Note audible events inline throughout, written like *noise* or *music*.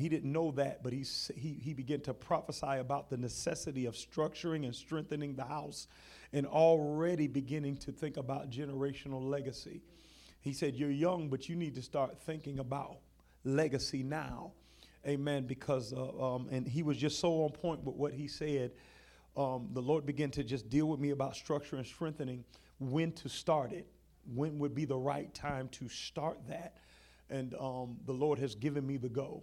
he didn't know that, but he, he, he began to prophesy about the necessity of structuring and strengthening the house and already beginning to think about generational legacy. He said, You're young, but you need to start thinking about legacy now. Amen. Because, uh, um, and he was just so on point with what he said. Um, the Lord began to just deal with me about structure and strengthening, when to start it, when would be the right time to start that. And um, the Lord has given me the go.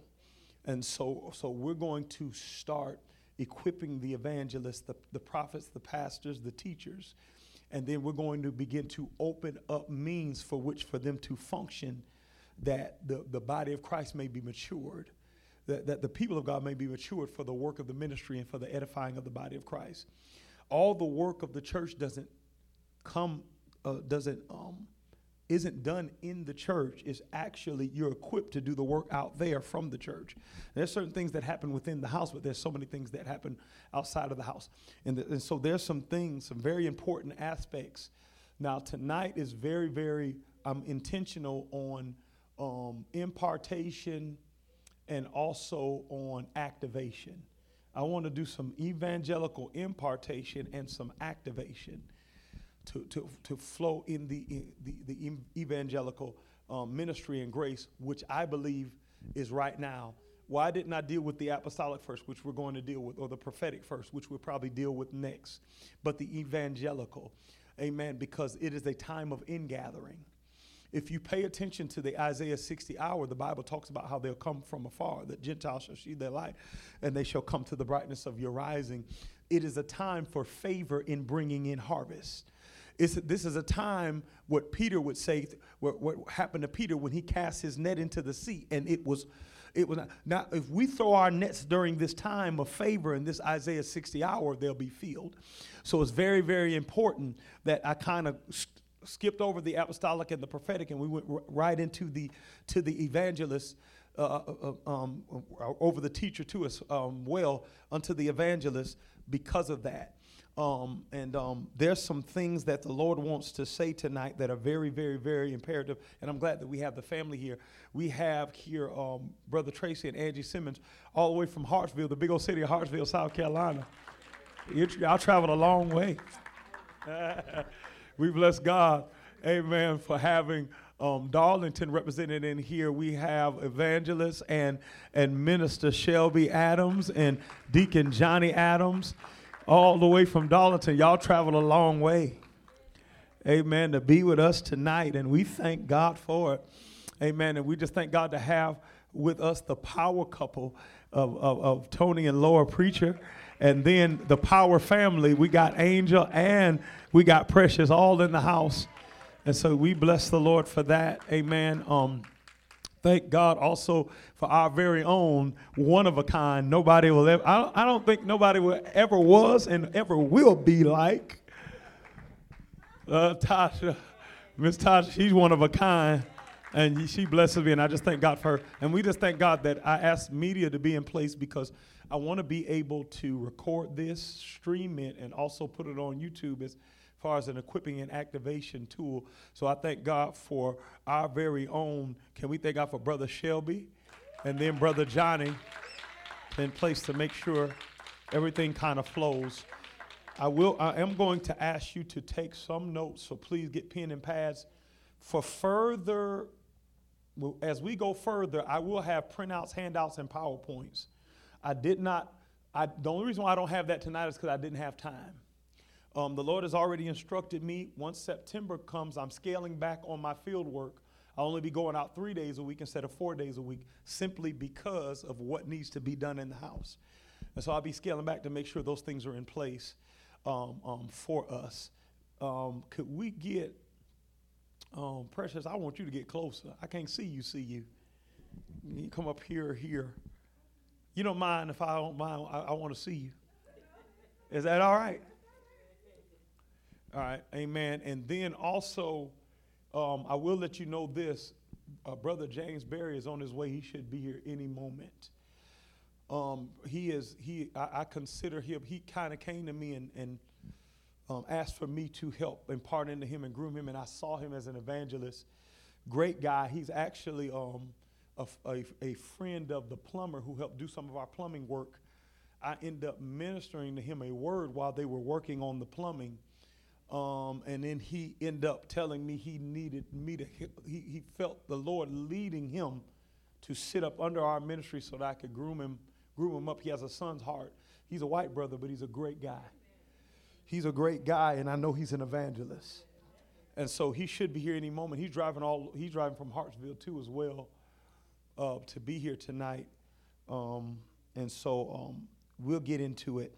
And so, so we're going to start equipping the evangelists, the, the prophets, the pastors, the teachers. And then we're going to begin to open up means for which for them to function that the, the body of Christ may be matured that, that the people of God may be matured for the work of the ministry and for the edifying of the body of Christ. All the work of the church doesn't come, uh, doesn't, um, isn't done in the church. Is actually you're equipped to do the work out there from the church. There's certain things that happen within the house, but there's so many things that happen outside of the house. And, the, and so there's some things, some very important aspects. Now tonight is very, very um, intentional on um, impartation and also on activation. I want to do some evangelical impartation and some activation to, to, to flow in the, the, the evangelical um, ministry and grace, which I believe is right now. Why didn't I deal with the apostolic first, which we're going to deal with, or the prophetic first, which we'll probably deal with next, but the evangelical? Amen. Because it is a time of ingathering. If you pay attention to the Isaiah 60 hour, the Bible talks about how they'll come from afar, that Gentiles shall see their light, and they shall come to the brightness of your rising. It is a time for favor in bringing in harvest. It's, this is a time what Peter would say, what, what happened to Peter when he cast his net into the sea, and it was it was not, now if we throw our nets during this time of favor in this isaiah 60 hour they'll be filled so it's very very important that i kind of skipped over the apostolic and the prophetic, and we went r- right into the to the evangelist. Uh, uh, uh um, uh, over the teacher to us um, well unto the evangelist because of that. Um, and um, there's some things that the Lord wants to say tonight that are very, very, very imperative. And I'm glad that we have the family here. We have here um, Brother Tracy and Angie Simmons, all the way from Hartsville, the big old city of Hartsville, South Carolina. Y'all traveled a long way. *laughs* we bless God, amen, for having um, Darlington represented in here. We have evangelist and, and minister Shelby Adams and Deacon Johnny Adams, all the way from Darlington. Y'all traveled a long way, amen, to be with us tonight, and we thank God for it, amen. And we just thank God to have with us the power couple of, of, of Tony and Laura Preacher. And then the Power family, we got Angel and we got Precious all in the house. And so we bless the Lord for that. Amen. Um, thank God also for our very own one of a kind. Nobody will ever, I don't, I don't think nobody will ever was and ever will be like uh, Tasha. Miss Tasha, she's one of a kind. And she blesses me, and I just thank God for her. And we just thank God that I asked media to be in place because I want to be able to record this, stream it, and also put it on YouTube as far as an equipping and activation tool. So I thank God for our very own. Can we thank God for Brother Shelby and then Brother Johnny in place to make sure everything kind of flows. I will. I am going to ask you to take some notes, so please get pen and pads. For further, as we go further, I will have printouts, handouts, and PowerPoints I did not, I, the only reason why I don't have that tonight is because I didn't have time. Um, the Lord has already instructed me once September comes, I'm scaling back on my field work. I'll only be going out three days a week instead of four days a week simply because of what needs to be done in the house. And so I'll be scaling back to make sure those things are in place um, um, for us. Um, could we get, um, Precious, I want you to get closer. I can't see you, see you. You come up here, here. You don't mind if I don't mind, I, I want to see you. Is that all right? All right, amen. And then also, um, I will let you know this. Uh, Brother James Barry is on his way. He should be here any moment. Um, he is, he, I, I consider him, he kind of came to me and, and um, asked for me to help impart into him and groom him. And I saw him as an evangelist. Great guy. He's actually um, a, a, a friend of the plumber who helped do some of our plumbing work. I ended up ministering to him a word while they were working on the plumbing. Um, and then he ended up telling me he needed me to, he, he felt the Lord leading him to sit up under our ministry so that I could groom him, groom him up. He has a son's heart. He's a white brother, but he's a great guy. He's a great guy, and I know he's an evangelist. And so he should be here any moment. He's driving all. He's driving from Hartsville too, as well, uh, to be here tonight. Um, and so um, we'll get into it.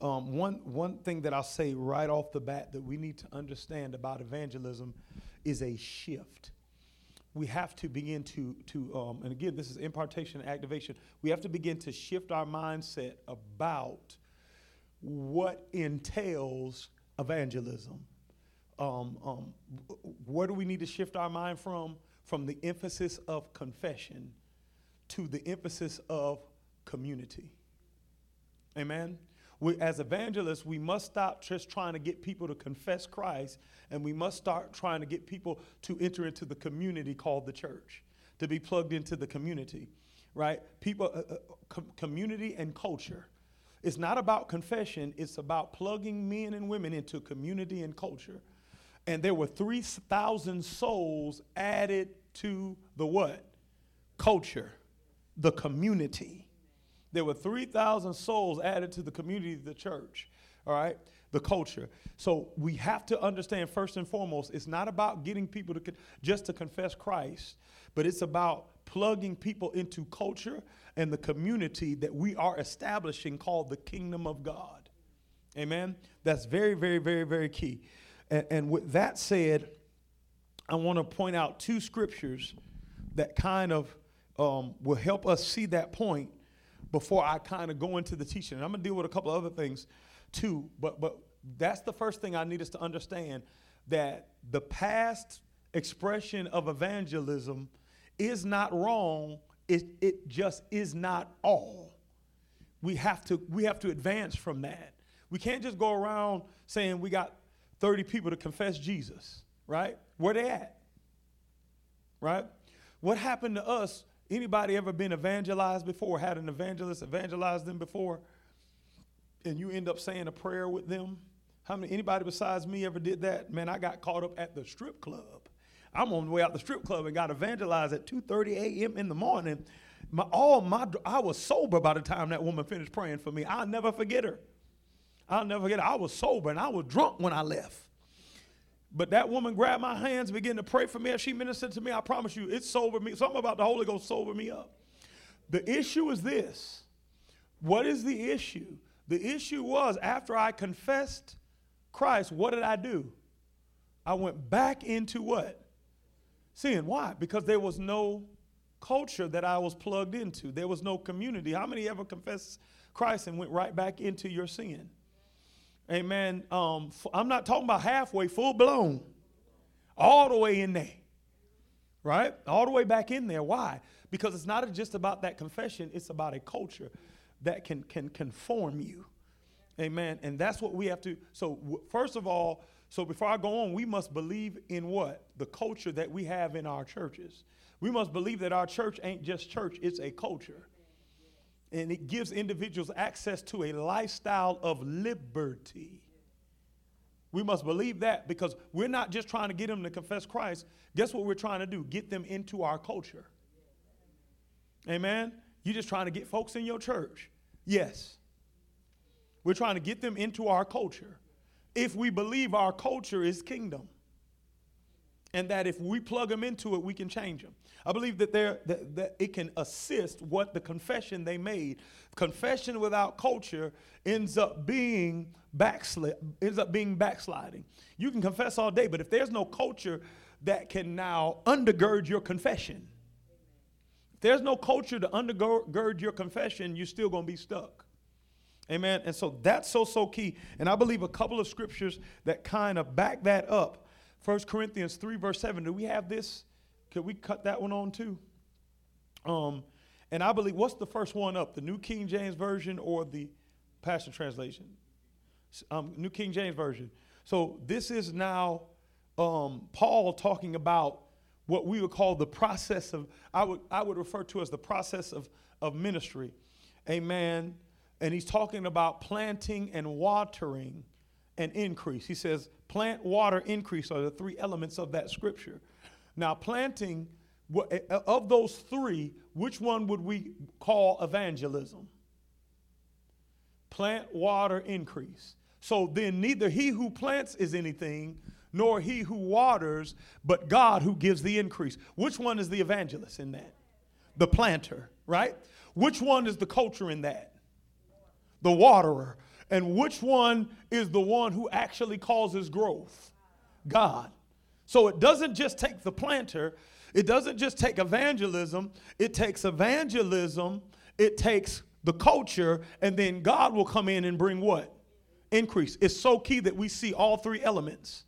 Um, one one thing that I'll say right off the bat that we need to understand about evangelism is a shift. We have to begin to to um, and again this is impartation and activation. We have to begin to shift our mindset about what entails evangelism. Um, um, where do we need to shift our mind from? From the emphasis of confession to the emphasis of community. Amen. We, as evangelists, we must stop just trying to get people to confess Christ, and we must start trying to get people to enter into the community called the church, to be plugged into the community, right? People, uh, uh, com- community and culture. It's not about confession, it's about plugging men and women into community and culture. And there were 3,000 souls added to the what? Culture, the community. There were 3,000 souls added to the community of the church, all right? The culture. So we have to understand first and foremost, it's not about getting people to con- just to confess Christ, but it's about plugging people into culture and the community that we are establishing called the kingdom of God. Amen. That's very, very, very, very key. And, and with that said, I want to point out two scriptures that kind of um, will help us see that point before I kind of go into the teaching. And I'm going to deal with a couple other things too, but but that's the first thing I need us to understand that the past expression of evangelism is not wrong. It, it just is not all. We have to we have to advance from that. We can't just go around saying we got 30 people to confess Jesus, right? Where they at? Right? What happened to us? Anybody ever been evangelized before? Had an evangelist evangelize them before? And you end up saying a prayer with them? How many anybody besides me ever did that? Man, I got caught up at the strip club. I'm on the way out the strip club and got evangelized at 2:30 a.m. in the morning. My, all my I was sober by the time that woman finished praying for me. I'll never forget her. I'll never forget. It. I was sober and I was drunk when I left. But that woman grabbed my hands, began to pray for me as she ministered to me. I promise you, it sobered me. Something about the Holy Ghost sobered me up. The issue is this. What is the issue? The issue was after I confessed Christ, what did I do? I went back into what? Sin. Why? Because there was no culture that I was plugged into. There was no community. How many ever confessed Christ and went right back into your sin? Amen. Um, I'm not talking about halfway, full blown, all the way in there, right? All the way back in there. Why? Because it's not just about that confession, it's about a culture that can, can conform you. Amen. And that's what we have to. So, w- first of all, so before I go on, we must believe in what? The culture that we have in our churches. We must believe that our church ain't just church, it's a culture and it gives individuals access to a lifestyle of liberty. We must believe that because we're not just trying to get them to confess Christ. Guess what we're trying to do? Get them into our culture. Amen? You're just trying to get folks in your church. Yes. We're trying to get them into our culture. If we believe our culture is kingdom, and that if we plug them into it, we can change them. I believe that, that, that it can assist what the confession they made. Confession without culture ends up being backslid, ends up being backsliding. You can confess all day, but if there's no culture that can now undergird your confession, if there's no culture to undergird your confession, you're still going to be stuck. Amen. And so that's so, so key. And I believe a couple of scriptures that kind of back that up. 1 Corinthians 3, verse 7. Do we have this? Could we cut that one on too? Um, and I believe, what's the first one up? The New King James Version or the Passion Translation? Um, New King James Version. So this is now um, Paul talking about what we would call the process of, I would, I would refer to as the process of, of ministry. Amen. And he's talking about planting and watering and increase. He says, plant, water, increase are the three elements of that scripture. Now, planting, eh, eh, of those three, which one would we call evangelism? Plant, water, increase. So then, neither he who plants is anything, nor he who waters, but God who gives the increase. Which one is the evangelist in that? The planter, right? Which one is the culture in that? The waterer. And which one is the one who actually causes growth? God. So it doesn't just take the planter, it doesn't just take evangelism, it takes evangelism, it takes the culture, and then God will come in and bring what? Increase. It's so key that we see all three elements.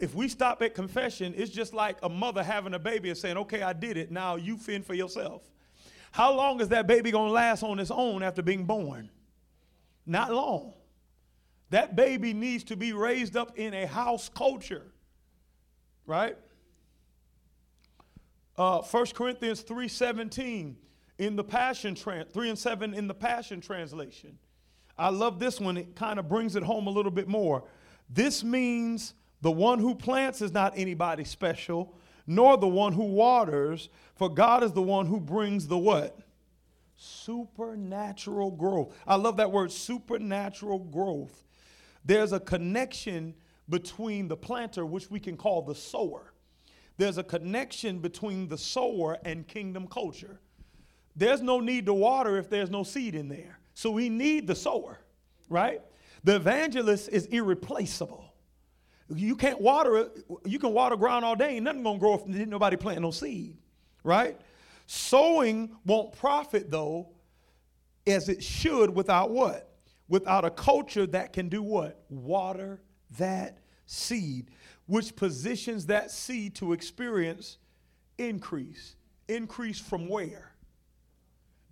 If we stop at confession, it's just like a mother having a baby and saying, okay, I did it, now you fend for yourself. How long is that baby gonna last on its own after being born? Not long. That baby needs to be raised up in a house culture, right? Uh, 1 Corinthians 3.17 in the Passion, trans 3 and 7 in the Passion Translation. I love this one. It kind of brings it home a little bit more. This means the one who plants is not anybody special, nor the one who waters, for God is the one who brings the what? Supernatural growth. I love that word, supernatural growth. There's a connection between the planter, which we can call the sower. There's a connection between the sower and kingdom culture. There's no need to water if there's no seed in there. So we need the sower, right? The evangelist is irreplaceable. You can't water it. You can water ground all day. Ain't nothing gonna grow if nobody planting no seed, right? Sowing won't profit though, as it should without what? Without a culture that can do what? Water that seed, which positions that seed to experience increase. Increase from where?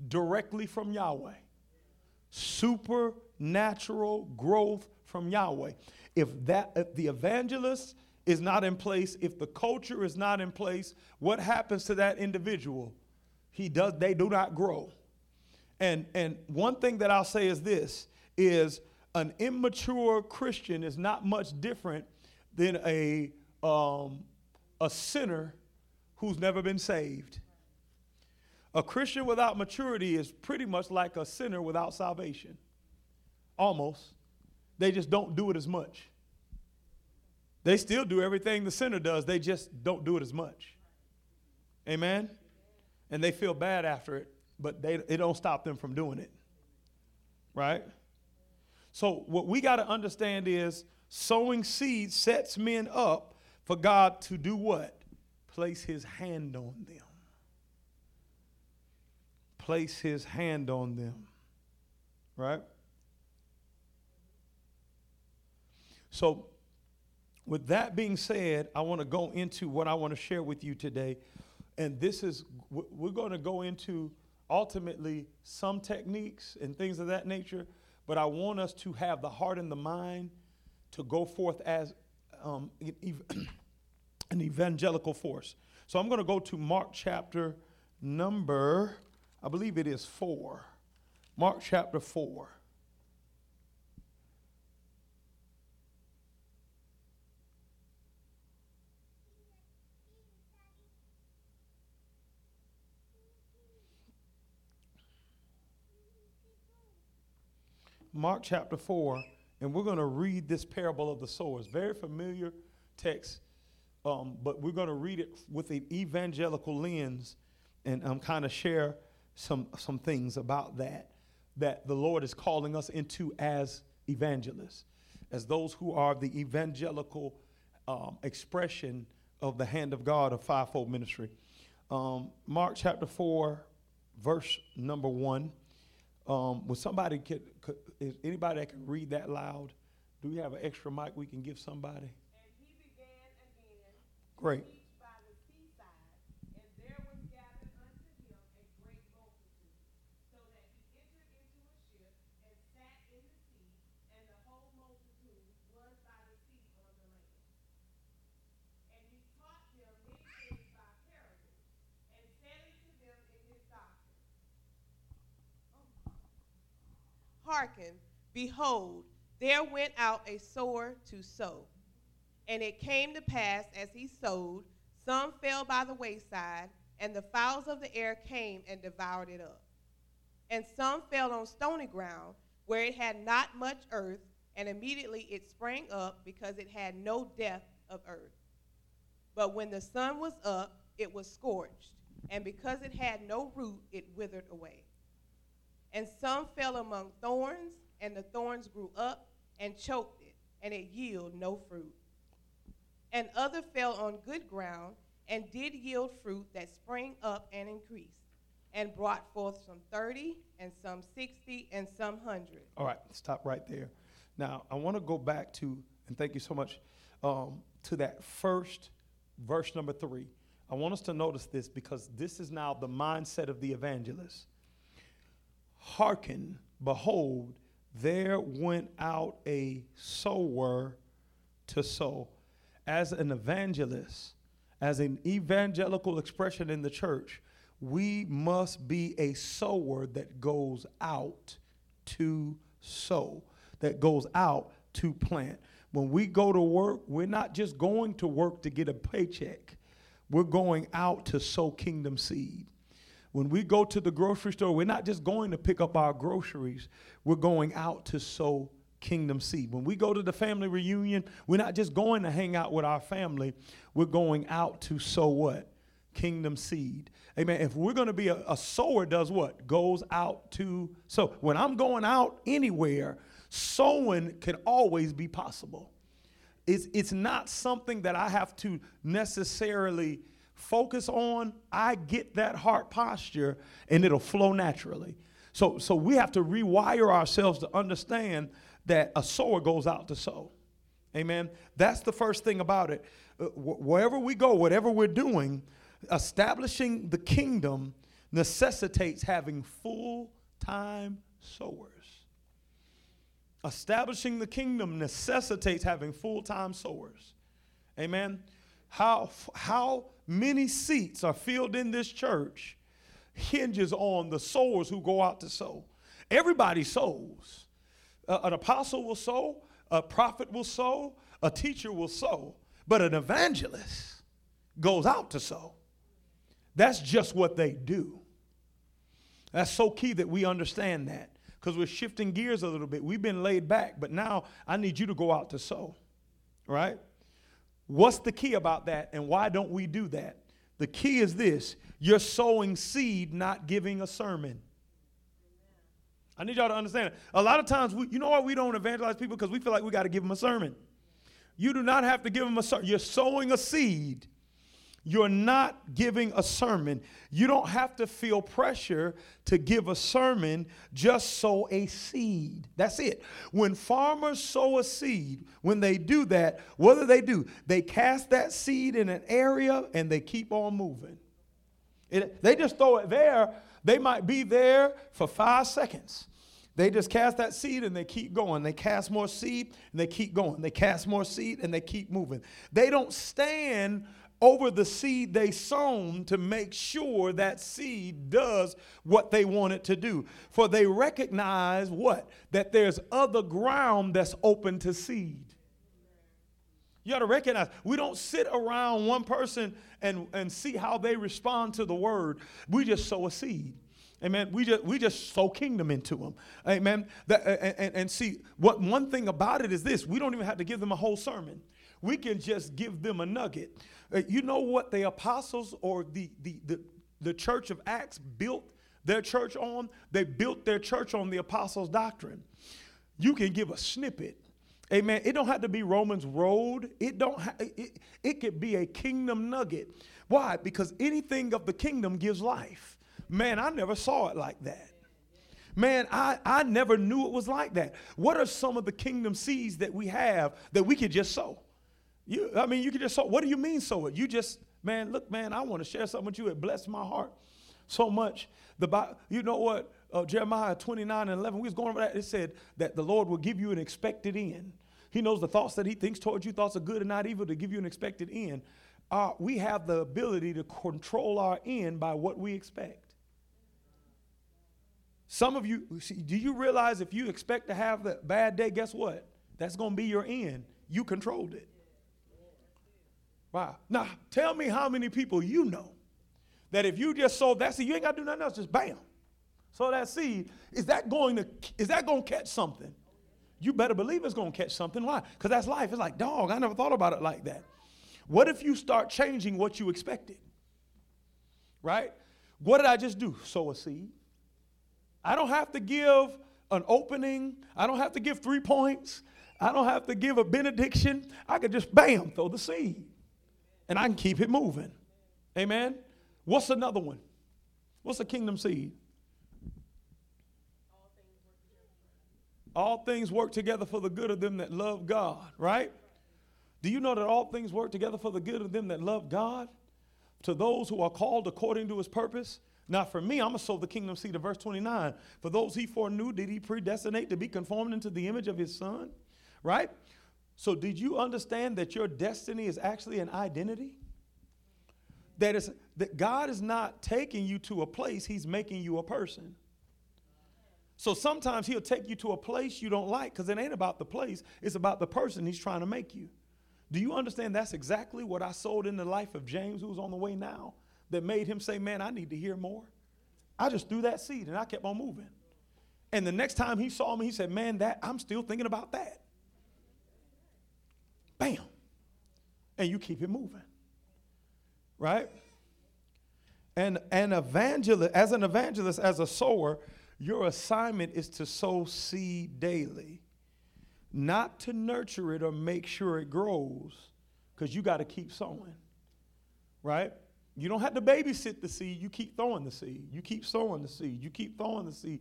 Directly from Yahweh. Supernatural growth from Yahweh. If that if the evangelist is not in place, if the culture is not in place, what happens to that individual? He does they do not grow. And and one thing that I'll say is this is an immature Christian is not much different than a um, a sinner who's never been saved. A Christian without maturity is pretty much like a sinner without salvation. Almost. They just don't do it as much. They still do everything the sinner does, they just don't do it as much. Amen? And they feel bad after it, but they, it don't stop them from doing it. Right? So, what we got to understand is sowing seed sets men up for God to do what? Place his hand on them. Place his hand on them. Right? So, with that being said, I want to go into what I want to share with you today. And this is, we're going to go into ultimately some techniques and things of that nature, but I want us to have the heart and the mind to go forth as um, an *clears throat* evangelical force. So I'm going to go to Mark chapter number, I believe it is four. Mark chapter four. Mark chapter 4, and we're going to read this parable of the sowers. Very familiar text, um, but we're going to read it with an evangelical lens and um, kind of share some, some things about that that the Lord is calling us into as evangelists, as those who are the evangelical um, expression of the hand of God of fivefold ministry. Um, Mark chapter 4, verse number 1. Um, would somebody could, could, is anybody that can read that loud? Do we have an extra mic we can give somebody? Great. Hearkened, behold, there went out a sower to sow. And it came to pass as he sowed, some fell by the wayside, and the fowls of the air came and devoured it up. And some fell on stony ground, where it had not much earth, and immediately it sprang up because it had no depth of earth. But when the sun was up, it was scorched, and because it had no root, it withered away. And some fell among thorns, and the thorns grew up and choked it, and it yielded no fruit. And other fell on good ground, and did yield fruit that sprang up and increased, and brought forth some thirty, and some sixty, and some hundred. All right, stop right there. Now, I want to go back to, and thank you so much, um, to that first verse number three. I want us to notice this because this is now the mindset of the evangelist. Hearken, behold, there went out a sower to sow. As an evangelist, as an evangelical expression in the church, we must be a sower that goes out to sow, that goes out to plant. When we go to work, we're not just going to work to get a paycheck, we're going out to sow kingdom seed. When we go to the grocery store, we're not just going to pick up our groceries, we're going out to sow kingdom seed. When we go to the family reunion, we're not just going to hang out with our family, we're going out to sow what? Kingdom seed. Amen. If we're going to be a, a sower, does what? Goes out to so when I'm going out anywhere, sowing can always be possible. It's, it's not something that I have to necessarily focus on. I get that heart posture and it'll flow naturally. So, so we have to rewire ourselves to understand that a sower goes out to sow. Amen. That's the first thing about it. Uh, wh- wherever we go, whatever we're doing, establishing the kingdom necessitates having full time sowers. Establishing the kingdom necessitates having full time sowers. Amen. How, how many seats are filled in this church hinges on the sowers who go out to sow. Everybody sows. Uh, an apostle will sow, a prophet will sow, a teacher will sow, but an evangelist goes out to sow. That's just what they do. That's so key that we understand that because we're shifting gears a little bit. We've been laid back, but now I need you to go out to sow, right? What's the key about that, and why don't we do that? The key is this you're sowing seed, not giving a sermon. I need y'all to understand. A lot of times, we, you know why we don't evangelize people? Because we feel like we got to give them a sermon. You do not have to give them a sermon. You're sowing a seed you're not giving a sermon. You don't have to feel pressure to give a sermon, just sow a seed. That's it. When farmers sow a seed, when they do that, what do they do? They cast that seed in an area and they keep on moving. It, they just throw it there. They might be there for five seconds. They just cast that seed and they keep going. They cast more seed and they keep going. They cast more seed and they keep moving. They don't stand over the seed they sown to make sure that seed does what they want it to do. For they recognize what? That there's other ground that's open to seed. You got to recognize we don't sit around one person and, and see how they respond to the word. We just sow a seed. Amen. We just we just sow kingdom into them. Amen. That, and, and see what one thing about it is this: we don't even have to give them a whole sermon. We can just give them a nugget. Uh, you know what the apostles or the, the, the, the church of Acts built their church on? They built their church on the apostles' doctrine. You can give a snippet. Amen. It don't have to be Romans Road. It don't. Ha- it, it could be a kingdom nugget. Why? Because anything of the kingdom gives life. Man, I never saw it like that. Man, I, I never knew it was like that. What are some of the kingdom seeds that we have that we could just sow? You, I mean, you can just. What do you mean sow it? You just, man, look, man, I want to share something with you. It blessed my heart so much. The you know what? Uh, Jeremiah 29 and 11, we was going over that. It said that the Lord will give you an expected end. He knows the thoughts that he thinks towards you, thoughts are good and not evil, to give you an expected end. Uh, we have the ability to control our end by what we expect. Some of you, do you realize if you expect to have a bad day, guess what? That's going to be your end. You controlled it. Wow. Now, tell me how many people you know that if you just sow that seed, you ain't got to do nothing else, just bam. Sow that seed. Is that going to is that going to catch something? You better believe it's going to catch something. Why? Because that's life. It's like, dog, I never thought about it like that. What if you start changing what you expected? Right? What did I just do? Sow a seed. I don't have to give an opening. I don't have to give three points. I don't have to give a benediction. I could just bam, throw the seed. And I can keep it moving. Amen. What's another one? What's a kingdom seed? All things work together for the good of them that love God, right? Do you know that all things work together for the good of them that love God? To those who are called according to his purpose? Now, for me, I'm going to sow the kingdom seed of verse 29. For those he foreknew, did he predestinate to be conformed into the image of his son? Right? So, did you understand that your destiny is actually an identity? That, is, that God is not taking you to a place, he's making you a person. So sometimes he'll take you to a place you don't like because it ain't about the place, it's about the person he's trying to make you. Do you understand that's exactly what I sold in the life of James, who's on the way now, that made him say, Man, I need to hear more? I just threw that seed and I kept on moving. And the next time he saw me, he said, Man, that I'm still thinking about that. Bam. And you keep it moving. Right? And an evangelist, as an evangelist, as a sower, your assignment is to sow seed daily, not to nurture it or make sure it grows, because you got to keep sowing, right? You don't have to babysit the seed. You keep throwing the seed. You keep sowing the seed. You keep throwing the seed.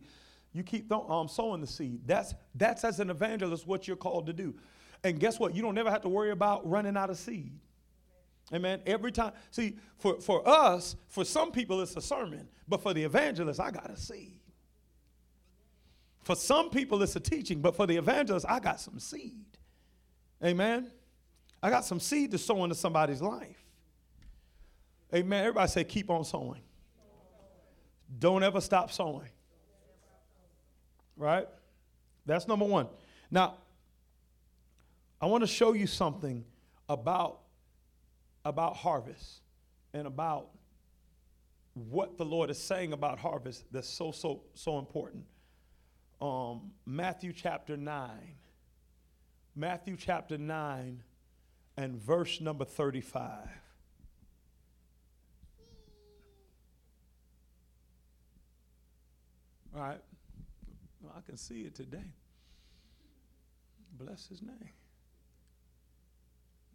You keep th- um, sowing the seed. That's, that's as an evangelist what you're called to do. And guess what? You don't never have to worry about running out of seed. Amen. Every time. See, for, for us, for some people, it's a sermon. But for the evangelist, I got a seed. For some people, it's a teaching, but for the evangelist, I got some seed. Amen. I got some seed to sow into somebody's life. Amen. Everybody say, keep on sowing. Don't ever stop sowing. Right? That's number one. Now, I want to show you something about, about harvest and about what the Lord is saying about harvest that's so, so, so important um, Matthew chapter 9. Matthew chapter 9 and verse number 35. All right. Well, I can see it today. Bless his name.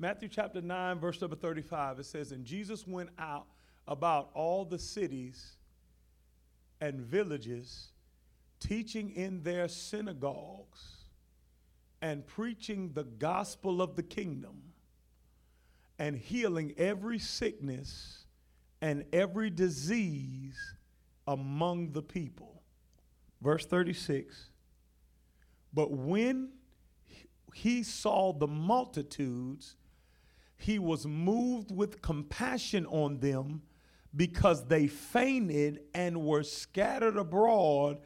Matthew chapter 9, verse number 35, it says, And Jesus went out about all the cities and villages teaching in their synagogues and preaching the gospel of the kingdom and healing every sickness and every disease among the people. Verse 36 But when he saw the multitudes, he was moved with compassion on them because they fainted and were scattered abroad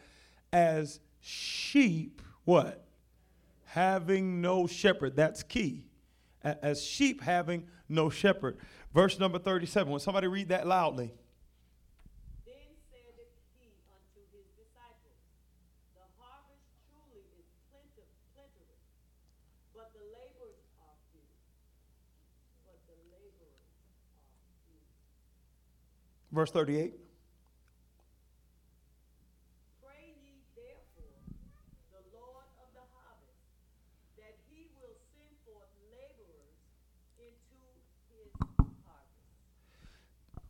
as sheep, what? Having no shepherd. That's key. As sheep having no shepherd. Verse number 37. When somebody read that loudly. Then said he unto his disciples, The harvest truly is plentiful, but the laborers are few. But the laborers are few. Verse 38. Harvest. That he will send forth laborers into his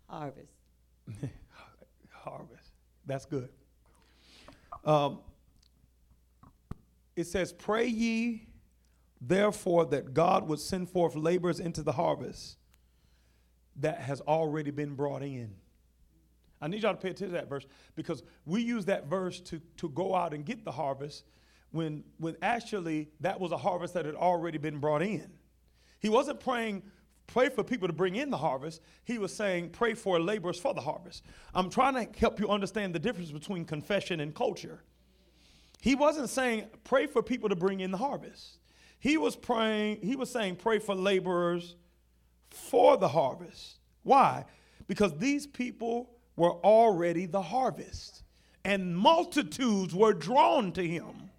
harvest. Harvest. *laughs* Harvest. That's good. Um, it says, Pray ye therefore that God would send forth laborers into the harvest that has already been brought in. I need y'all to pay attention to that verse because we use that verse to, to go out and get the harvest when, when actually that was a harvest that had already been brought in. He wasn't praying pray for people to bring in the harvest. He was saying, pray for laborers for the harvest. I'm trying to help you understand the difference between confession and culture. He wasn't saying, pray for people to bring in the harvest. He was praying, he was saying, pray for laborers for the harvest. Why? Because these people were already the harvest, and multitudes were drawn to him.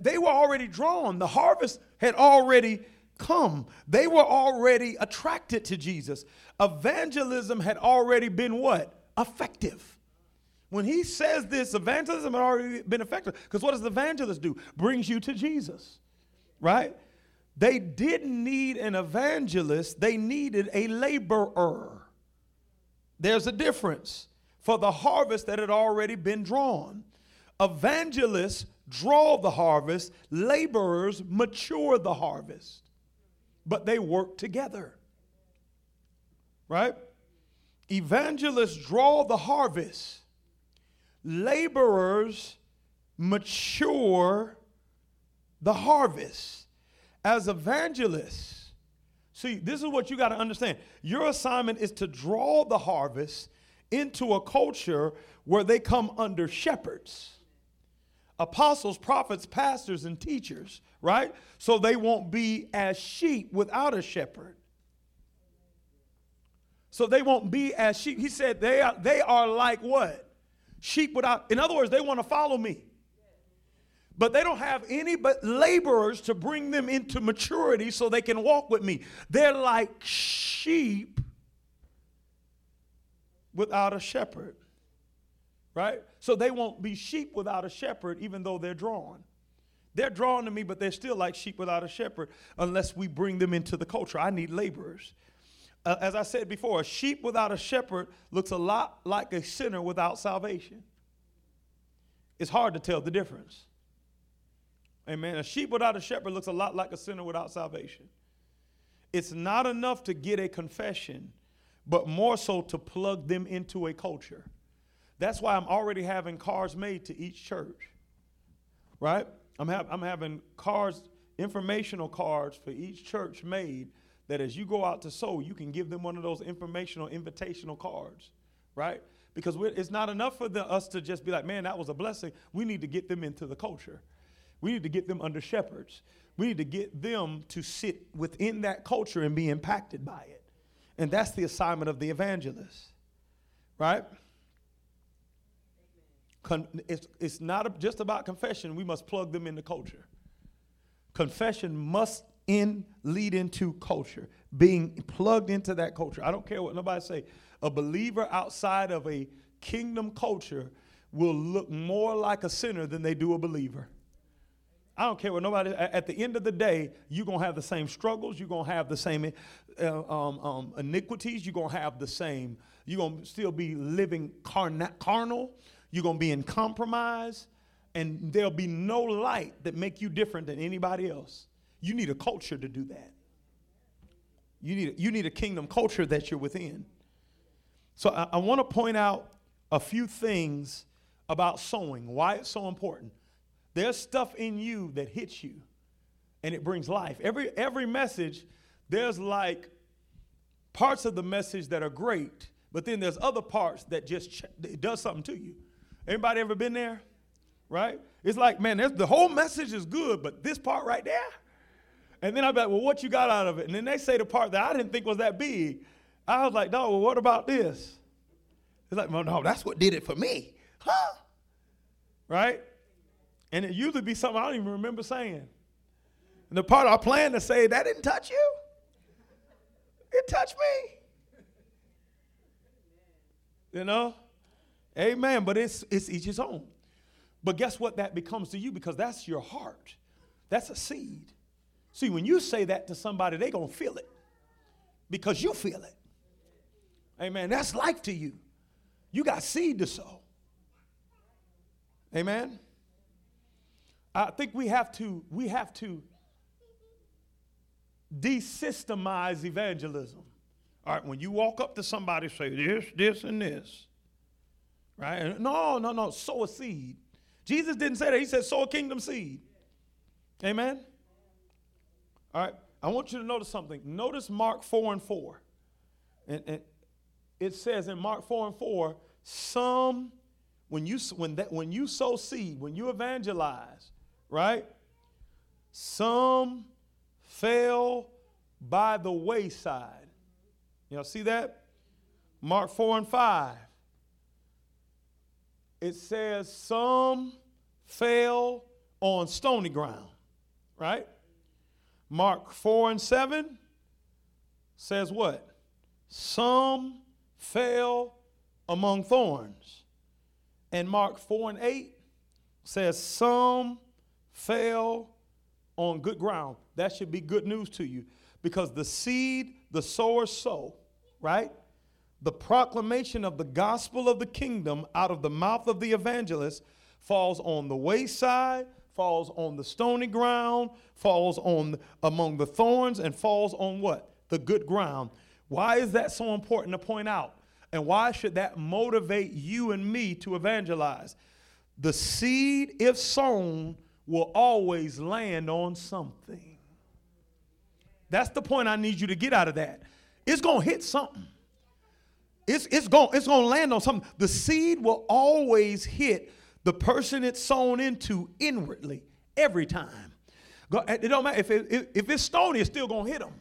They were already drawn. The harvest had already come. They were already attracted to Jesus. Evangelism had already been what? Effective. When he says this, evangelism had already been effective. Because what does the evangelist do? Brings you to Jesus, right? They didn't need an evangelist, they needed a laborer. There's a difference for the harvest that had already been drawn. Evangelists draw the harvest, laborers mature the harvest, but they work together. Right? Evangelists draw the harvest, laborers mature the harvest. As evangelists, see, this is what you got to understand. Your assignment is to draw the harvest into a culture where they come under shepherds apostles, prophets, pastors, and teachers, right? So they won't be as sheep without a shepherd. So they won't be as sheep. He said they are, they are like what? Sheep without, in other words, they want to follow me. But they don't have any but laborers to bring them into maturity so they can walk with me. They're like sheep without a shepherd right? So they won't be sheep without a shepherd, even though they're drawn. They're drawn to me, but they're still like sheep without a shepherd unless we bring them into the culture. I need laborers. Uh, as I said before, a sheep without a shepherd looks a lot like a sinner without salvation. It's hard to tell the difference. Amen. A sheep without a shepherd looks a lot like a sinner without salvation. It's not enough to get a confession, but more so to plug them into a culture. That's why I'm already having cards made to each church, right? I'm, have, I'm having cards, informational cards for each church made that as you go out to sow, you can give them one of those informational, invitational cards, right? Because it's not enough for the, us to just be like, man, that was a blessing. We need to get them into the culture. We need to get them under shepherds. We need to get them to sit within that culture and be impacted by it. And that's the assignment of the evangelist, right? Con- it's, it's not just about confession. We must plug them into culture. Confession must in lead into culture, being plugged into that culture. I don't care what nobody say. A believer outside of a kingdom culture will look more like a sinner than they do a believer. I don't care what nobody. At the end of the day, you're gonna have the same struggles. You're gonna have the same uh, um, um, iniquities. You're gonna have the same. You're gonna still be living carna- carnal. You're going to be in compromise, and there'll be no light that make you different than anybody else. You need a culture to do that. You need, you need a kingdom culture that you're within. So I, I want to point out a few things about sowing, why it's so important. There's stuff in you that hits you and it brings life. Every, every message, there's like parts of the message that are great, but then there's other parts that just ch- it does something to you. Anybody ever been there? Right? It's like, man, the whole message is good, but this part right there. And then I'm like, well, what you got out of it? And then they say the part that I didn't think was that big. I was like, no, well, what about this? It's like, well, no, that's what did it for me. Huh? Right? And it usually be something I don't even remember saying. And the part I plan to say, that didn't touch you. It touched me. You know? Amen. But it's, it's each his own. But guess what that becomes to you? Because that's your heart. That's a seed. See, when you say that to somebody, they're to feel it because you feel it. Amen. That's life to you. You got seed to sow. Amen. I think we have to we have to desystemize evangelism. All right, when you walk up to somebody, say this, this, and this. Right? No, no, no. Sow a seed. Jesus didn't say that. He said, sow a kingdom seed. Amen? All right. I want you to notice something. Notice Mark 4 and 4. And, and it says in Mark 4 and 4, some when you when that when you sow seed, when you evangelize, right? Some fell by the wayside. Y'all see that? Mark 4 and 5. It says some fell on stony ground, right? Mark 4 and 7 says what? Some fell among thorns. And Mark 4 and 8 says some fell on good ground. That should be good news to you because the seed the sower sow, right? The proclamation of the gospel of the kingdom out of the mouth of the evangelist falls on the wayside, falls on the stony ground, falls on among the thorns, and falls on what? The good ground. Why is that so important to point out? And why should that motivate you and me to evangelize? The seed, if sown, will always land on something. That's the point I need you to get out of that. It's going to hit something. It's, it's going it's going to land on something. The seed will always hit the person it's sown into inwardly every time. It don't matter if, it, if it's stony, it's still going to hit them.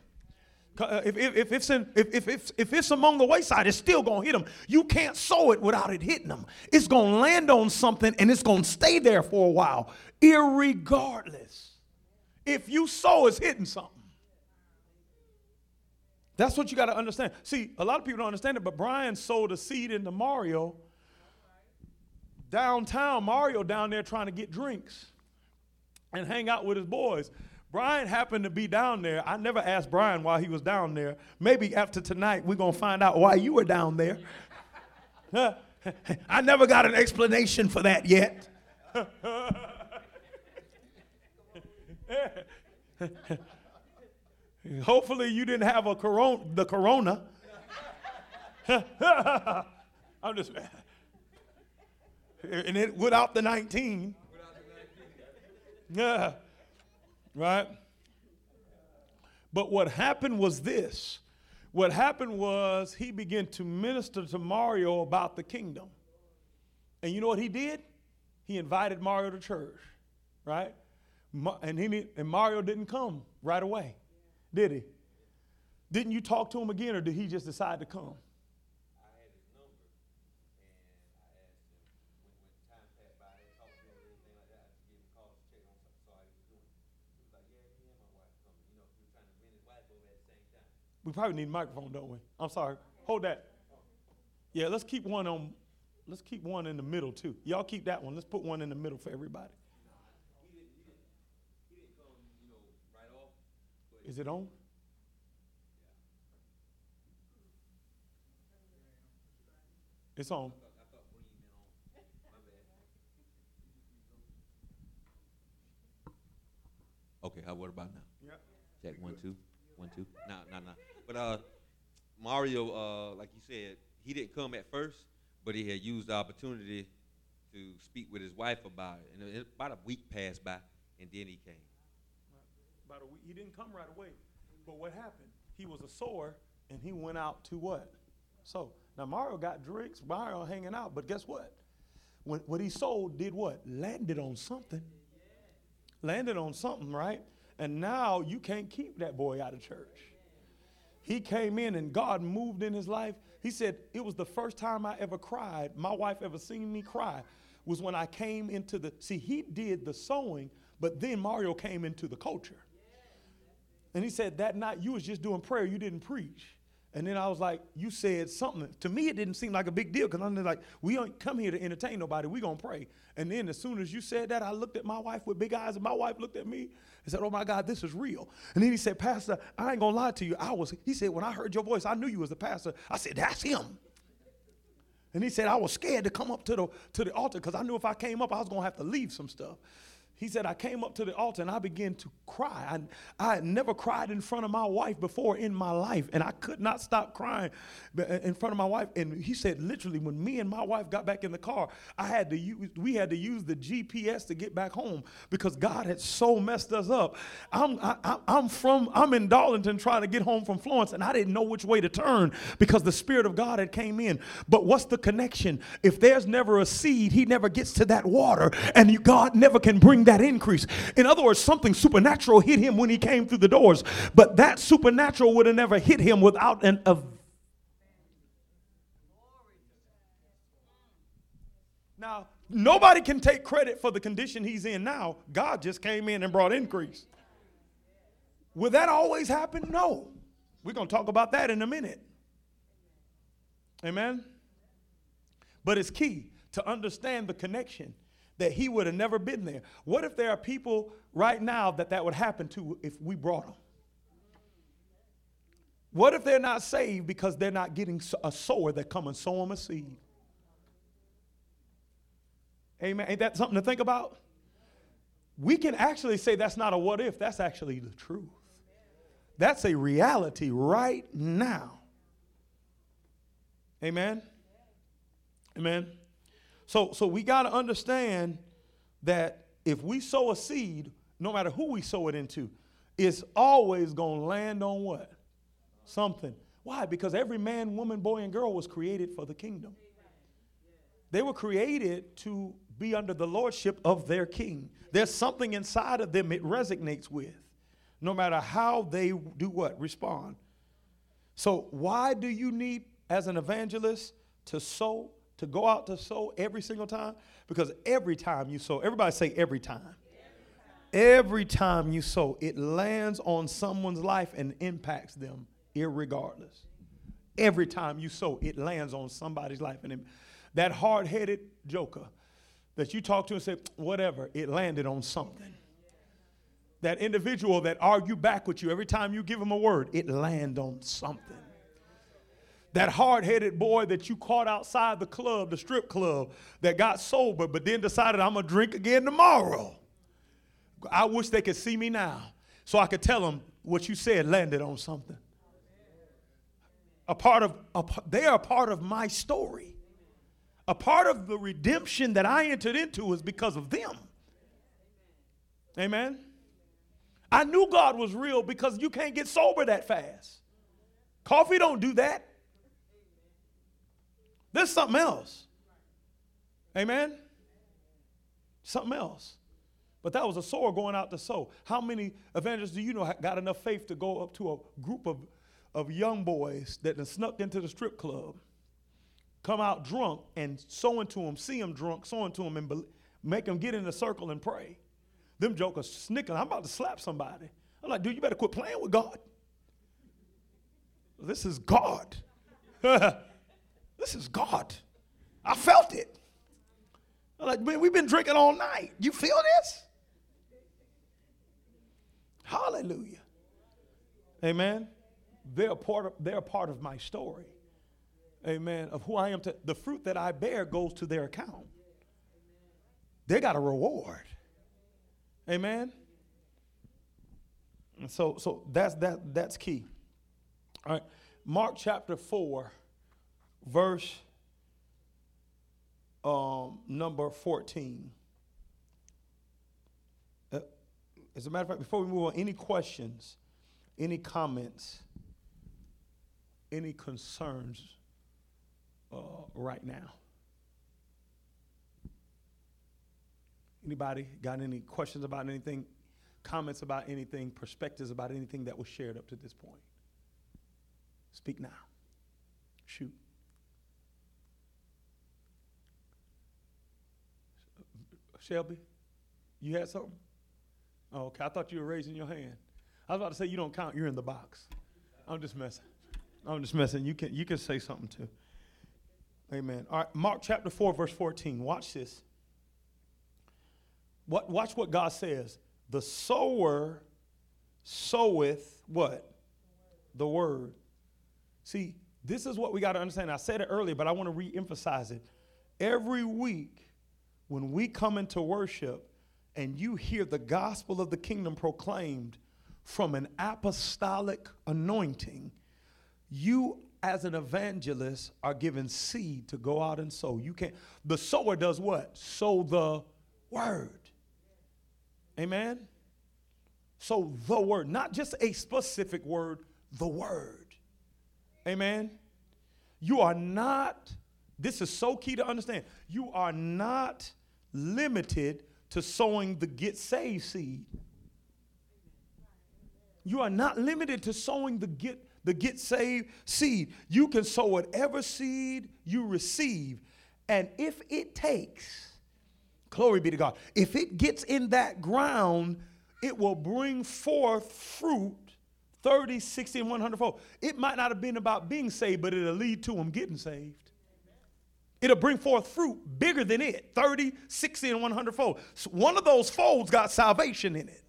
Uh, if, if, if, it's in, if, if, if, if it's among the wayside, it's still going to hit them. You can't sow it without it hitting them. It's going to land on something and it's going to stay there for a while, irregardless. If you sow, it's hitting something. That's what you got to understand. See, a lot of people don't understand it, but Brian sowed a seed into Mario downtown. Mario down there trying to get drinks and hang out with his boys. Brian happened to be down there. I never asked Brian why he was down there. Maybe after tonight, we're going to find out why you were down there. *laughs* I never got an explanation for that yet. *laughs* *laughs* Hopefully, you didn't have a corona, the corona. *laughs* I'm just, and it without the 19. Yeah, right. But what happened was this. What happened was he began to minister to Mario about the kingdom. And you know what he did? He invited Mario to church, right? And, he, and Mario didn't come right away. Did he? Didn't you talk to him again, or did he just decide to come? We probably need a microphone, don't we? I'm sorry. Hold that. Yeah, let's keep one on. Let's keep one in the middle too. Y'all keep that one. Let's put one in the middle for everybody. Is it on? It's on. Okay, how what about now? Yeah. Check one, two, one, two. No, no, no. But uh, Mario, uh, like you said, he didn't come at first, but he had used the opportunity to speak with his wife about it. And about a week passed by, and then he came about a week. He didn't come right away. But what happened? He was a sower and he went out to what? So now Mario got drinks, Mario hanging out, but guess what? When what he sold did what? Landed on something. Landed on something, right? And now you can't keep that boy out of church. He came in and God moved in his life. He said, It was the first time I ever cried, my wife ever seen me cry, was when I came into the. See, he did the sowing, but then Mario came into the culture. And he said, That night you was just doing prayer, you didn't preach. And then I was like, You said something. To me, it didn't seem like a big deal because I'm like, We don't come here to entertain nobody, we going to pray. And then as soon as you said that, I looked at my wife with big eyes, and my wife looked at me and said, Oh my God, this is real. And then he said, Pastor, I ain't going to lie to you. I was, he said, When I heard your voice, I knew you was the pastor. I said, That's him. And he said, I was scared to come up to the, to the altar because I knew if I came up, I was going to have to leave some stuff. He said, I came up to the altar and I began to cry. I, I had never cried in front of my wife before in my life, and I could not stop crying uh, in front of my wife. And he said, literally, when me and my wife got back in the car, I had to use, we had to use the GPS to get back home because God had so messed us up. I'm, I, I'm from, I'm in Darlington trying to get home from Florence, and I didn't know which way to turn because the Spirit of God had came in. But what's the connection? If there's never a seed, he never gets to that water, and God never can bring that increase. In other words, something supernatural hit him when he came through the doors, but that supernatural would have never hit him without an of Now, nobody can take credit for the condition he's in now. God just came in and brought increase. Will that always happen? No. We're going to talk about that in a minute. Amen. But it's key to understand the connection that he would have never been there. What if there are people right now that that would happen to if we brought them? What if they're not saved because they're not getting a sower that come and sow them a seed? Amen. Ain't that something to think about? We can actually say that's not a what if, that's actually the truth. That's a reality right now. Amen. Amen. So, so we got to understand that if we sow a seed, no matter who we sow it into, it's always going to land on what? Something. Why? Because every man, woman, boy, and girl was created for the kingdom. They were created to be under the lordship of their king. There's something inside of them it resonates with, no matter how they do what? Respond. So, why do you need, as an evangelist, to sow to go out to sow every single time? Because every time you sow, everybody say every time. Every time you sow, it lands on someone's life and impacts them irregardless. Every time you sow, it lands on somebody's life. And that hard headed joker that you talk to and say, whatever, it landed on something. That individual that argue back with you every time you give them a word, it land on something that hard headed boy that you caught outside the club, the strip club, that got sober but then decided I'm going to drink again tomorrow. I wish they could see me now so I could tell them what you said landed on something. A part of, a, they are a part of my story. A part of the redemption that I entered into is because of them. Amen. I knew God was real because you can't get sober that fast. Coffee don't do that. There's something else. Amen? Something else. But that was a sower going out to sow. How many evangelists do you know got enough faith to go up to a group of, of young boys that snuck into the strip club, come out drunk, and sow into them, see them drunk, sow into them, and be, make them get in a circle and pray? Them jokers snickering. I'm about to slap somebody. I'm like, dude, you better quit playing with God. This is God. *laughs* This is God. I felt it. I'm like, man, we've been drinking all night. You feel this? Hallelujah. Amen. They're part of, they're part of my story. Amen. Of who I am. To, the fruit that I bear goes to their account. They got a reward. Amen. And so, so that's that that's key. All right. Mark chapter 4 verse um, number 14. Uh, as a matter of fact, before we move on, any questions, any comments, any concerns uh, right now? Anybody got any questions about anything, comments about anything, perspectives about anything that was shared up to this point? Speak now. Shoot. Shelby, you had something? Oh, okay. I thought you were raising your hand. I was about to say you don't count. You're in the box. I'm just messing. I'm just messing. You can you can say something too. Amen. All right, Mark chapter 4, verse 14. Watch this. What, watch what God says. The sower soweth what? The word. See, this is what we got to understand. I said it earlier, but I want to re emphasize it. Every week, when we come into worship, and you hear the gospel of the kingdom proclaimed from an apostolic anointing, you as an evangelist are given seed to go out and sow. You can't the sower does what? Sow the word. Amen. Sow the word, not just a specific word, the word. Amen. You are not, this is so key to understand. You are not limited to sowing the get saved seed. You are not limited to sowing the get the get saved seed. You can sow whatever seed you receive. And if it takes, glory be to God, if it gets in that ground, it will bring forth fruit 30, 60, and 100 fold. It might not have been about being saved, but it'll lead to them getting saved. It'll bring forth fruit bigger than it 30, 60, and 100 fold. So one of those folds got salvation in it.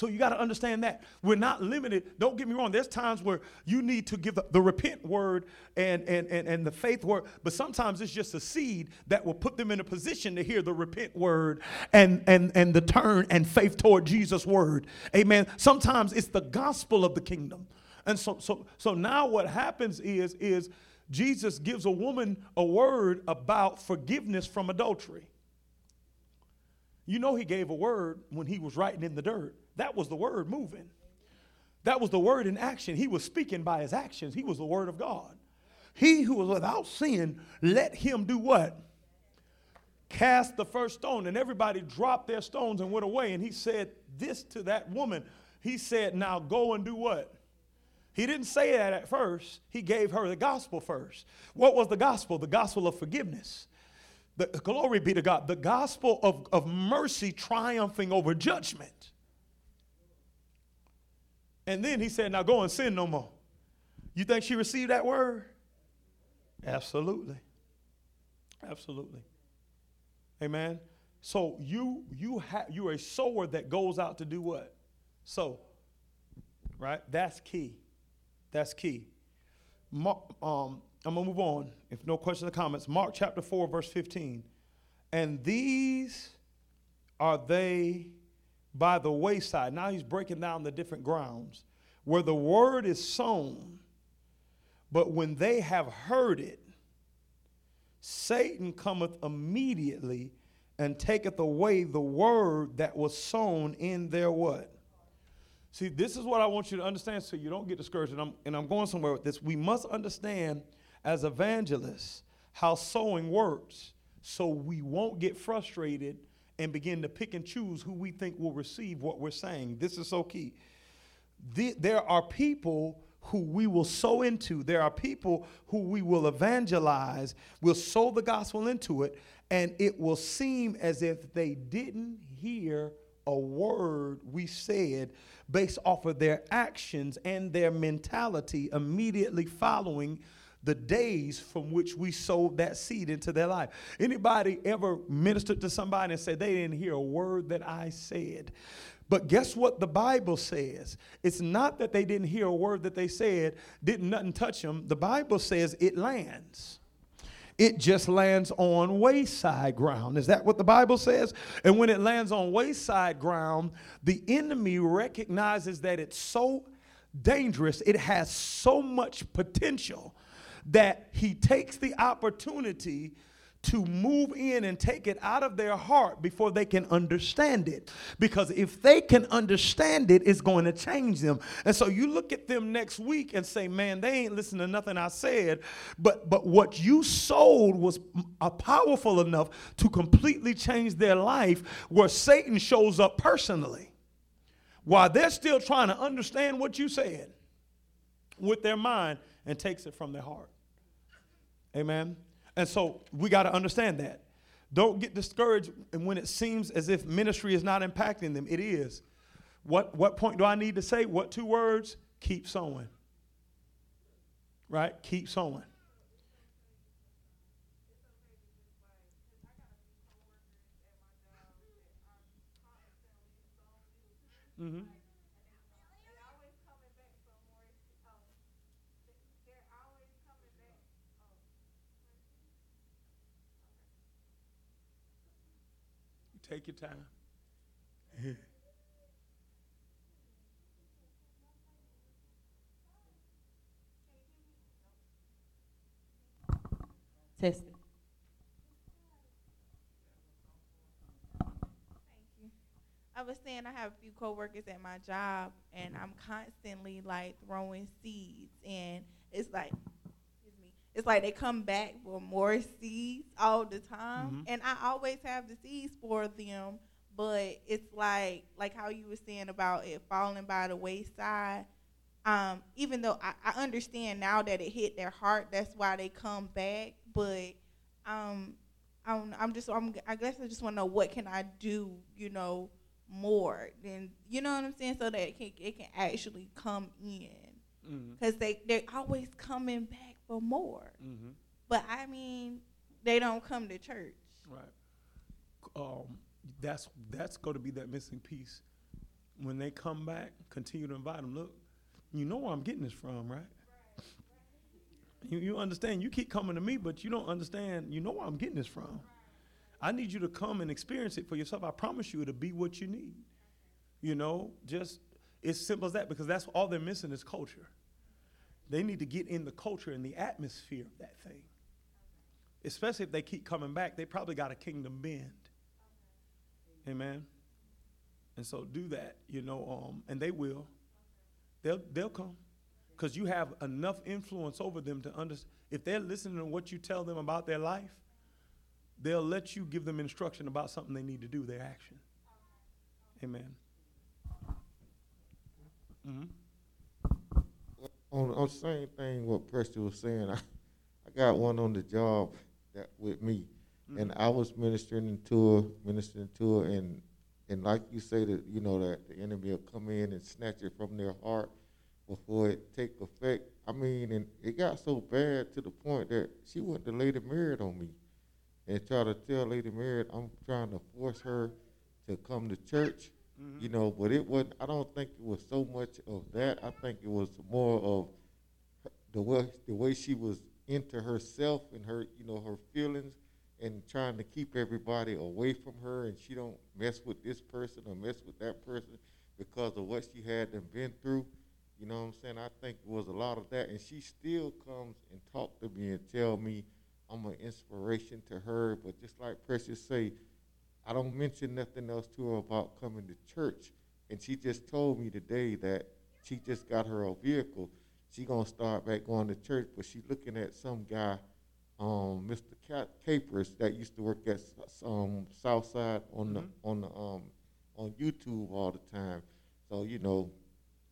So you got to understand that. We're not limited. Don't get me wrong. There's times where you need to give the, the, repent word and, and, and, and the faith word, but sometimes it's just a seed that will put them in a position to hear the repent word and, and, and the turn and faith toward Jesus' word. Amen. Sometimes it's the gospel of the kingdom. And so, so, so now what happens is, is Jesus gives a woman a word about forgiveness from adultery. You know, he gave a word when he was writing in the dirt. That was the word moving. That was the word in action. He was speaking by his actions. He was the word of God. He who was without sin, let him do what? Cast the first stone. And everybody dropped their stones and went away. And he said this to that woman. He said, Now go and do what? He didn't say that at first. He gave her the gospel first. What was the gospel? The gospel of forgiveness. The, glory be to God. The gospel of, of mercy triumphing over judgment. And then he said, Now go and sin no more. You think she received that word? Absolutely. Absolutely. Amen. So you you have you're a sower that goes out to do what? Sow, Right? That's key. That's key. Mark, um, I'm gonna move on. If no questions or comments, Mark chapter 4, verse 15. And these are they by the wayside. Now he's breaking down the different grounds where the word is sown, but when they have heard it, Satan cometh immediately and taketh away the word that was sown in their what? See, this is what I want you to understand so you don't get discouraged. And I'm, and I'm going somewhere with this. We must understand as evangelists how sowing works so we won't get frustrated and begin to pick and choose who we think will receive what we're saying. This is so key. The, there are people who we will sow into, there are people who we will evangelize, we'll sow the gospel into it, and it will seem as if they didn't hear a word we said based off of their actions and their mentality immediately following the days from which we sowed that seed into their life. Anybody ever ministered to somebody and said they didn't hear a word that I said? But guess what the Bible says? It's not that they didn't hear a word that they said, didn't nothing touch them. The Bible says it lands. It just lands on wayside ground. Is that what the Bible says? And when it lands on wayside ground, the enemy recognizes that it's so dangerous, it has so much potential that he takes the opportunity to move in and take it out of their heart before they can understand it. Because if they can understand it, it's going to change them. And so you look at them next week and say, man, they ain't listening to nothing I said. But, but what you sold was powerful enough to completely change their life where Satan shows up personally while they're still trying to understand what you said with their mind and takes it from their heart. Amen. And so we got to understand that. Don't get discouraged and when it seems as if ministry is not impacting them. It is. What, what point do I need to say? What two words? Keep sowing. Right? Keep sowing. Mm-hmm. Take your time. Testing. I was saying I have a few coworkers at my job, and I'm constantly like throwing seeds, and it's like, excuse me, it's like they come back for more seeds all the time, Mhm. and I always have the seeds for them, but it's like like how you were saying about it falling by the wayside. Um, even though I, I understand now that it hit their heart, that's why they come back, but um, I'm, I'm just I'm, I guess I just want to know what can I do, you know, more than you know what I'm saying, so that it can it can actually come in Mm-hmm. because they they're always coming back for more. Mm-hmm. But I mean, they don't come to church. Right. Um, that's that's going to be that missing piece. When they come back, continue to invite them. Look, you know where I'm getting this from, right? You, you understand? You keep coming to me, but you don't understand. You know where I'm getting this from. I need you to come and experience it for yourself. I promise you, it'll be what you need. You know, just as simple as that because that's all they're missing is culture. They need to get in the culture and the atmosphere of that thing especially if they keep coming back, they probably got a kingdom bend. Amen. And so do that, you know, um, and they will. They'll they'll come, because you have enough influence over them to understand. If they're listening to what you tell them about their life, they'll let you give them instruction about something they need to do. Their action. Amen. hmm on on the same thing what Preston was saying, I, I got one on the job that with me, mm-hmm. and I was ministering to her, ministering to her, and and like you say that you know that the enemy will come in and snatch it from their heart before it take effect. I mean, and it got so bad to the point that she went to Lady Merritt on me, and try to tell Lady Merritt I'm trying to force her to come to church you know, but it wasn't. I don't think it was so much of that. I think it was more of the way the way she was into herself and her, you know, her feelings, and trying to keep everybody away from her, and she don't mess with this person or mess with that person because of what she had been through. You know what I'm saying? I think it was a lot of that, and she still comes and talk to me and tell me I'm an inspiration to her. But just like Precious say, I don't mention nothing else to her about coming to church. And she just told me today that she just got her a vehicle. She gonna start back going to church, but she looking at some guy, um, Mr. Ca- Capers that used to work at um, Southside on the Mhm. on the um on YouTube all the time. So you know,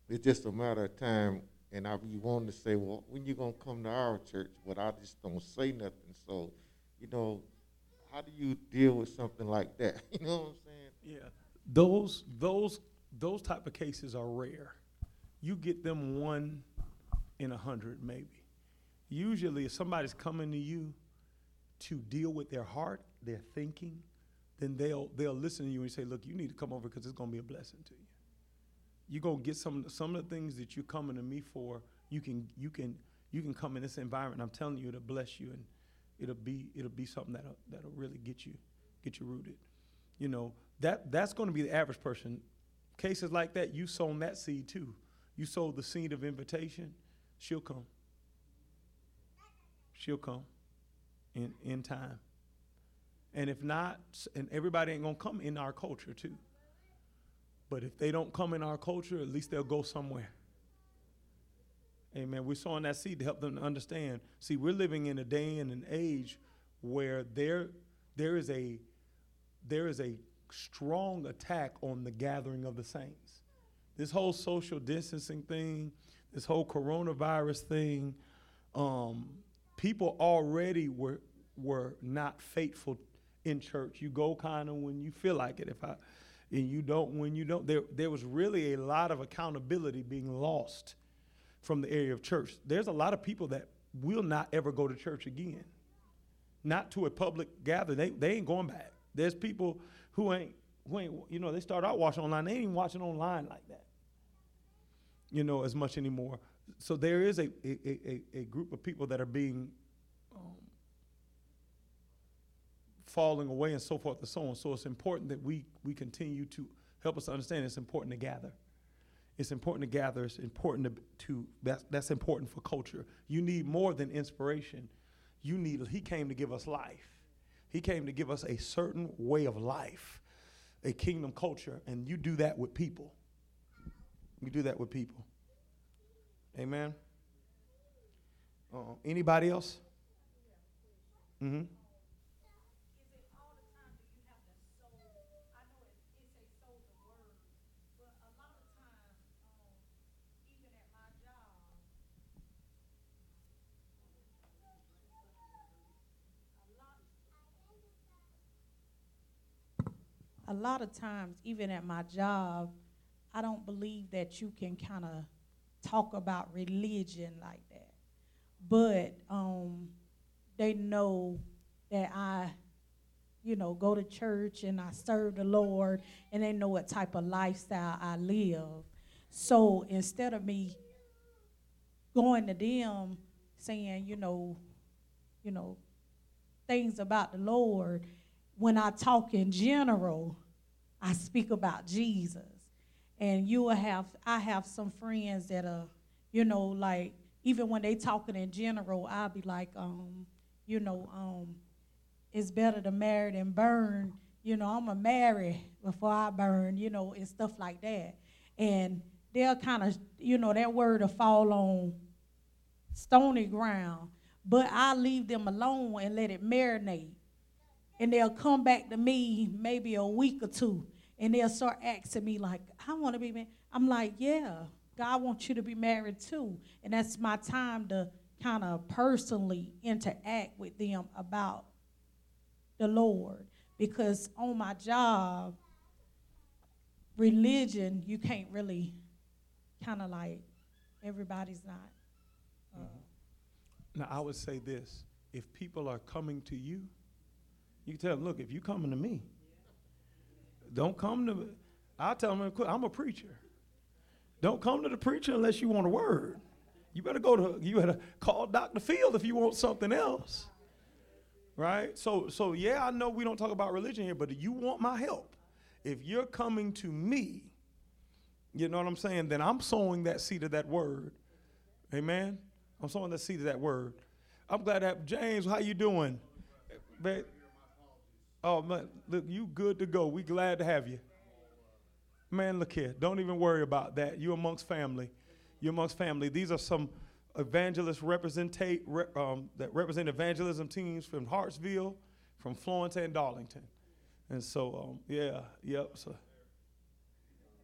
it's just a matter of time. And I be wanting to say, well, when you gonna come to our church? But I just don't say nothing. So, you know, how do you deal with something like that? *laughs* You know what I'm saying? Yeah, those those those type of cases are rare. You get them one in a hundred, maybe. Usually, if somebody's coming to you to deal with their heart, their thinking, then they'll they'll listen to you and say, "Look, you need to come over because it's going to be a blessing to you. You're going to get some some of the things that you're coming to me for. You can you can you can come in this environment. I'm telling you, it'll bless you and it'll be it'll be something that'll that'll really get you get you rooted. You know that that's going to be the average person. Cases like that, you sown that seed too. You sowed the seed of invitation. She'll come. She'll come in in time. And if not, and everybody ain't gonna come in our culture too. But if they don't come in our culture, at least they'll go somewhere. Amen. We're sowing that seed to help them to understand. See, we're living in a day and an age where there there is a there is a strong attack on the gathering of the saints. This whole social distancing thing, this whole coronavirus thing, um, people already were were not faithful in church. You go kind of when you feel like it. If I and you don't when you don't, there there was really a lot of accountability being lost from the area of church. There's a lot of people that will not ever go to church again. Not to a public gathering. They they ain't going back. There's people who ain't who ain't you know, they start out watching online. They ain't even watching online like that. You know, as much anymore. So there is a a, a, a group of people that are being um, falling away and so forth and so on. So it's important that we, we continue to help us understand it's important to gather. It's important to gather. It's important to, to that's, that's important for culture. You need more than inspiration. You need, he came to give us life. He came to give us a certain way of life, a kingdom culture, and you do that with people. You do that with people. Amen. Uh, anybody else? Mm-hmm. Is it all the time that you have to sow? I know it, it say sow the word, but a lot of times, um, even at my job, a lot, of times, even at my job, I don't believe that you can kind of talk about religion like that. But um, they know that I, you know, go to church and I serve the Lord, and they know what type of lifestyle I live. So instead of me going to them saying, you know, you know, things about the Lord, when I talk in general, I speak about Jesus. And you will have, I have some friends that are, you know, like, even when they talking in general, I'll be like, um, you know, um, it's better to marry than burn. You know, I'm going to marry before I burn, you know, and stuff like that. And they'll kind of, you know, that word will fall on stony ground. But I leave them alone and let it marinate. And they'll come back to me maybe a week or two and they'll start asking me, like, I want to be married. I'm like, yeah, God wants you to be married too. And that's my time to kind of personally interact with them about the Lord. Because on my job, religion, you can't really kind of like, everybody's not. Uh, Now, I would say this if people are coming to you, you can tell them, look, if you coming to me, don't come to, me. I'll tell them, I'm a preacher. Don't come to the preacher unless you want a word. You better go to, you better call Dr. Field if you want something else. Right? So, so yeah, I know we don't talk about religion here, but you want my help. If you're coming to me, you know what I'm saying, then I'm sowing that seed of that word. Amen? I'm sowing the seed of that word. I'm glad to have James. How you doing? Ba- Oh man, look, you good to go. We glad to have you. Man, look here. Don't even worry about that. You're amongst family. You're amongst family. These are some evangelists representate re, um, that represent evangelism teams from Hartsville, from Florence and Darlington. And so, um, yeah, yep. So,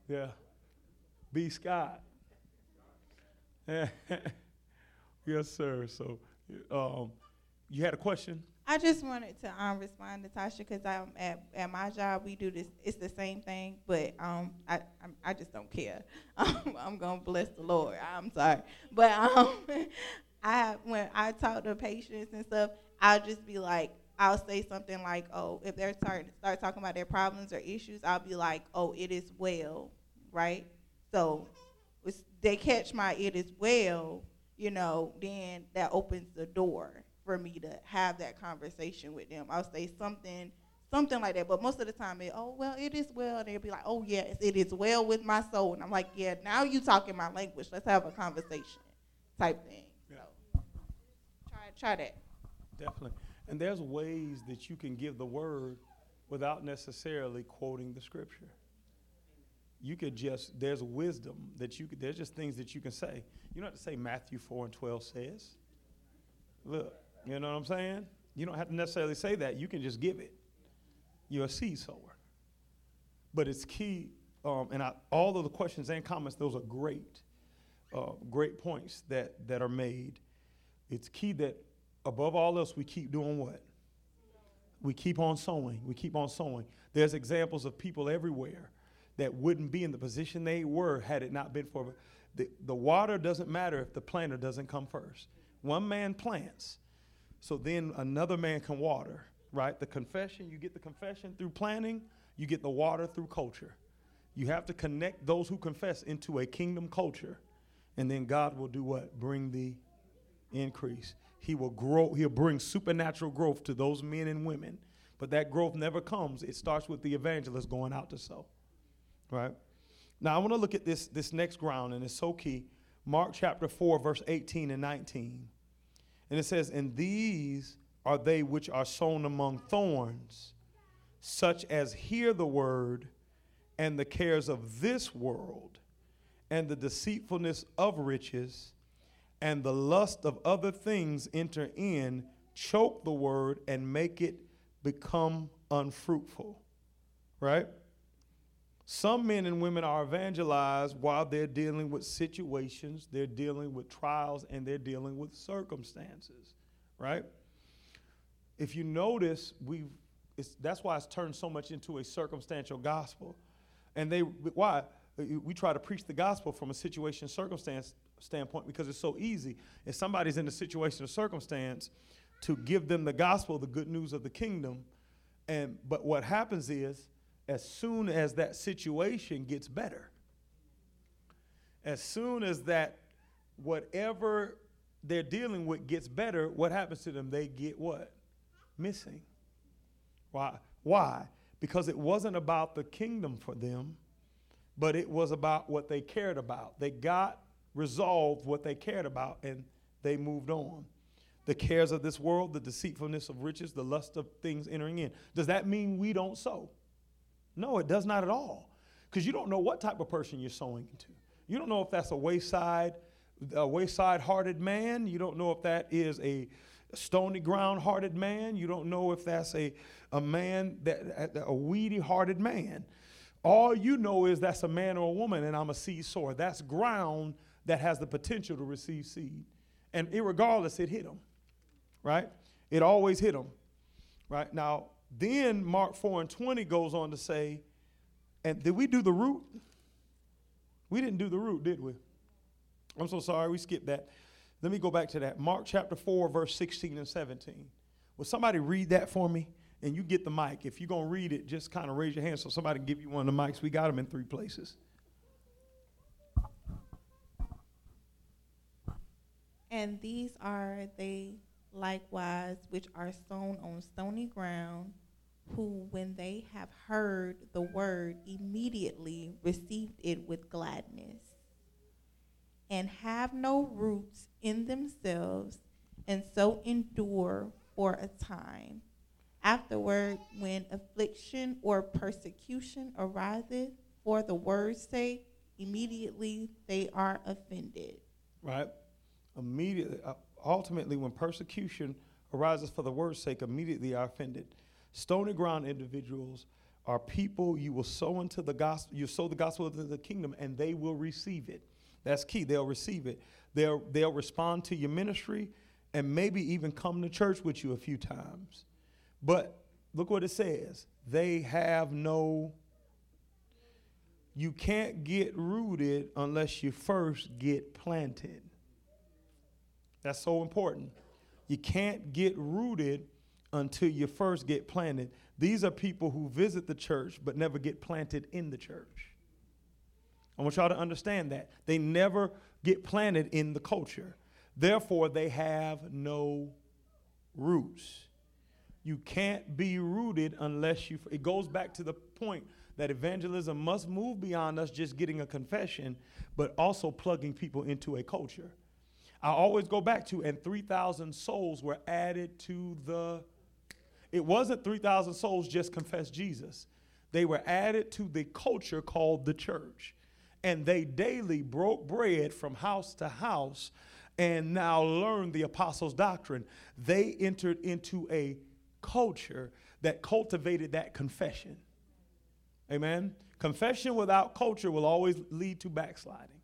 yeah. B. Scott. *laughs* yes, sir. So, um, you had a question? I just wanted to um, respond to Tasha because I'm at, at my job we do this. It's the same thing, but um, I I'm, I just don't care. *laughs* I'm gonna bless the Lord. I'm sorry, but um, *laughs* I when I talk to patients and stuff, I'll just be like, I'll say something like, oh, if they're starting start talking about their problems or issues, I'll be like, oh, it is well, right? So, they catch my it is well, you know, then that opens the door for me to have that conversation with them. I'll say something, something like that. But most of the time, it, oh well, it is well. And they'll be like, oh yes, it is well with my soul. And I'm like, yeah, now you talking my language. Let's have a conversation, type thing. Yeah. So try try that. Definitely. And there's ways that you can give the word without necessarily quoting the scripture. You could just, there's wisdom that you could, there's just things that you can say. You don't have to say Matthew 4 and 12 says. Look, you know what I'm saying? You don't have to necessarily say that. You can just give it. You're a seed sower. But it's key, um, and I, all of the questions and comments, those are great, uh, great points that, that are made. It's key that above all else, we keep doing what? We keep on sowing. We keep on sowing. There's examples of people everywhere that wouldn't be in the position they were had it not been for the, the water doesn't matter if the planter doesn't come first. One man plants, so then another man can water, right? The confession, you get the confession through planting, you get the water through culture. You have to connect those who confess into a kingdom culture, and then God will do what? Bring the increase. He will grow, he'll bring supernatural growth to those men and women But that growth never comes. It starts with the evangelist going out to sow. Right? Now I want to look at this this next ground, and it's so key. Mark chapter 4, verse 18 and 19. And it says, And these are they which are sown among thorns, such as hear the word, and the cares of this world, and the deceitfulness of riches, and the lust of other things enter in, choke the word, and make it become unfruitful. Right? Some men and women are evangelized while they're dealing with situations, they're dealing with trials, and they're dealing with circumstances, right? If you notice, we've that's why it's turned so much into a circumstantial gospel. And they why we try to preach the gospel from a situation circumstance standpoint because it's so easy. If somebody's in a situation or circumstance, to give them the gospel, the good news of the kingdom, and but what happens is as soon as that situation gets better, as soon as that whatever they're dealing with gets better, what happens to them? They get what? Missing. Why? Why? Because it wasn't about the kingdom for them, but it was about what they cared about. They got resolved what they cared about and they moved on. The cares of this world, the deceitfulness of riches, the lust of things entering in. Does that mean we don't sow? No, it does not at all. Because you don't know what type of person you're sowing into. You don't know if that's a wayside, a wayside hearted man. You don't know if that is a stony ground hearted man. You don't know if that's a, a man that a weedy hearted man. All you know is that's a man or a woman, and I'm a seed sower. That's ground that has the potential to receive seed. And regardless, it hit them, right? It always hit them, right? Now, then Mark 4 and 20 goes on to say, and did we do the root? We didn't do the root, did we? I'm so sorry, we skipped that. Let me go back to that. Mark chapter 4, verse 16 and 17. Will somebody read that for me? And you get the mic. If you're going to read it, just kind of raise your hand so somebody can give you one of the mics. We got them in three places. And these are they likewise which are sown on stony ground, who, when they have heard the word, immediately received it with gladness, and have no roots in themselves, and so endure for a time. Afterward, when affliction or persecution ariseth for the word's sake, immediately they are offended. Right? Immediately, uh, ultimately, when persecution arises for the word's sake, immediately are offended. Stony ground individuals are people you will sow into the gospel, you sow the gospel into the kingdom, and they will receive it. That's key. They'll receive it. They'll, they'll respond to your ministry and maybe even come to church with you a few times. But look what it says they have no, you can't get rooted unless you first get planted. That's so important. You can't get rooted until you first get planted. These are people who visit the church but never get planted in the church. I want y'all to understand that. They never get planted in the culture. Therefore, they have no roots. You can't be rooted unless you. It goes back to the point that evangelism must move beyond us just getting a confession, but also plugging people into a culture. I always go back to, and 3,000 souls were added to the. It wasn't 3,000 souls just confessed Jesus. They were added to the culture called the church. And they daily broke bread from house to house and now learned the apostles' doctrine. They entered into a culture that cultivated that confession. Amen. Confession without culture will always lead to backsliding.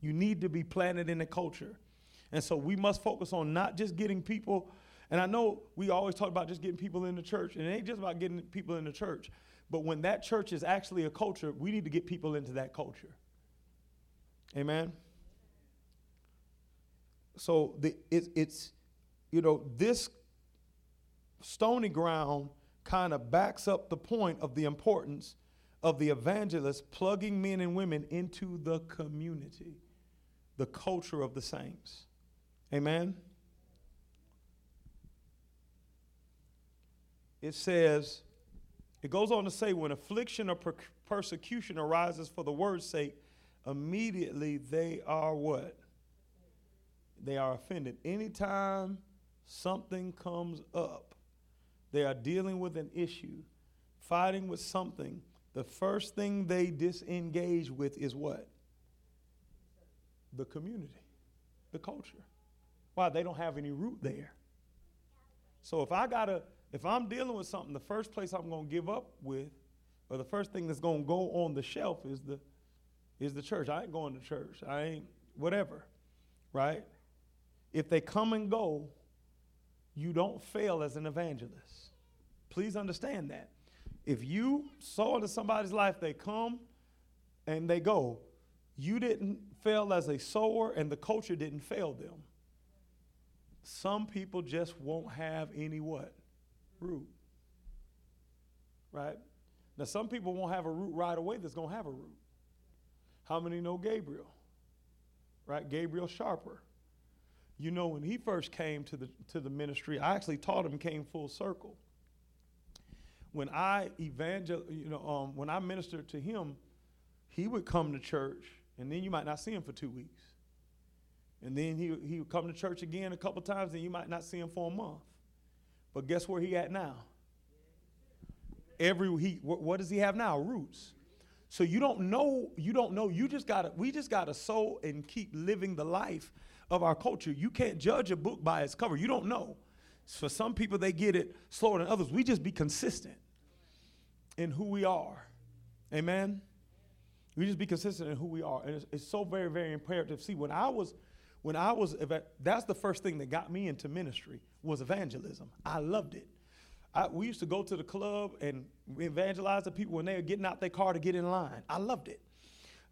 You need to be planted in a culture. And so we must focus on not just getting people, and I know we always talk about just getting people in the church, and it ain't just about getting people in the church. But when that church is actually a culture, we need to get people into that culture. Amen. So the, it, it's, you know, this stony ground kind of backs up the point of the importance of the evangelist plugging men and women into the community, the culture of the saints. Amen? it says, it goes on to say, when affliction or per- persecution arises for the word's sake, immediately they are what? They are offended. Anytime something comes up, they are dealing with an issue, fighting with something, the first thing they disengage with is what? The community, the culture. Why? They don't have any root there. So if I gotta, if I'm dealing with something, the first place I'm gonna give up with, or the first thing that's gonna go on the shelf is the is the church. I ain't going to church. I ain't whatever. Right? If they come and go, you don't fail as an evangelist. Please understand that. If you sow into somebody's life, they come and they go, you didn't fail as a sower, and the culture didn't fail them. Some people just won't have any what? Root. Right? Now, some people won't have a root right away that's going to have a root. How many know Gabriel? Right? Gabriel Sharper. You know, when he first came to the, to the ministry, I actually taught him, came full circle. When I evangel, you know, um, when I ministered to him, he would come to church, and then you might not see him for two weeks. And then he, he would come to church again a couple times, and you might not see him for a month. But guess where he at now? Every he what, what does he have now? Roots. So you don't know, you don't know. You just gotta, we just gotta sow and keep living the life of our culture. You can't judge a book by its cover. You don't know. For some people, they get it slower than others. We just be consistent in who we are. Amen. We just be consistent in who we are, and it's, it's so very, very imperative. See, when I was, when I was, that's the first thing that got me into ministry was evangelism. I loved it. I, we used to go to the club and evangelize the people when they were getting out their car to get in line. I loved it.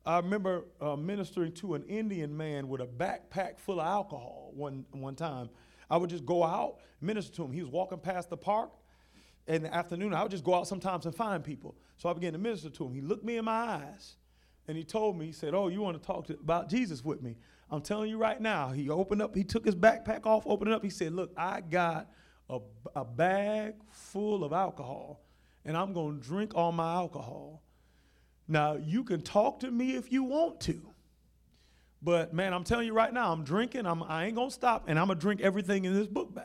I remember uh, ministering to an Indian man with a backpack full of alcohol one, one time. I would just go out, minister to him. He was walking past the park in the afternoon. I would just go out sometimes and find people. So I began to minister to him. He looked me in my eyes and he told me, he said, Oh, you want to talk to, about Jesus with me? I'm telling you right now. He opened up, he took his backpack off, opened it up. He said, Look, I got a, a bag full of alcohol and I'm going to drink all my alcohol. Now, you can talk to me if you want to. But man, I'm telling you right now, I'm drinking. I'm, I ain't going to stop and I'm going to drink everything in this book bag.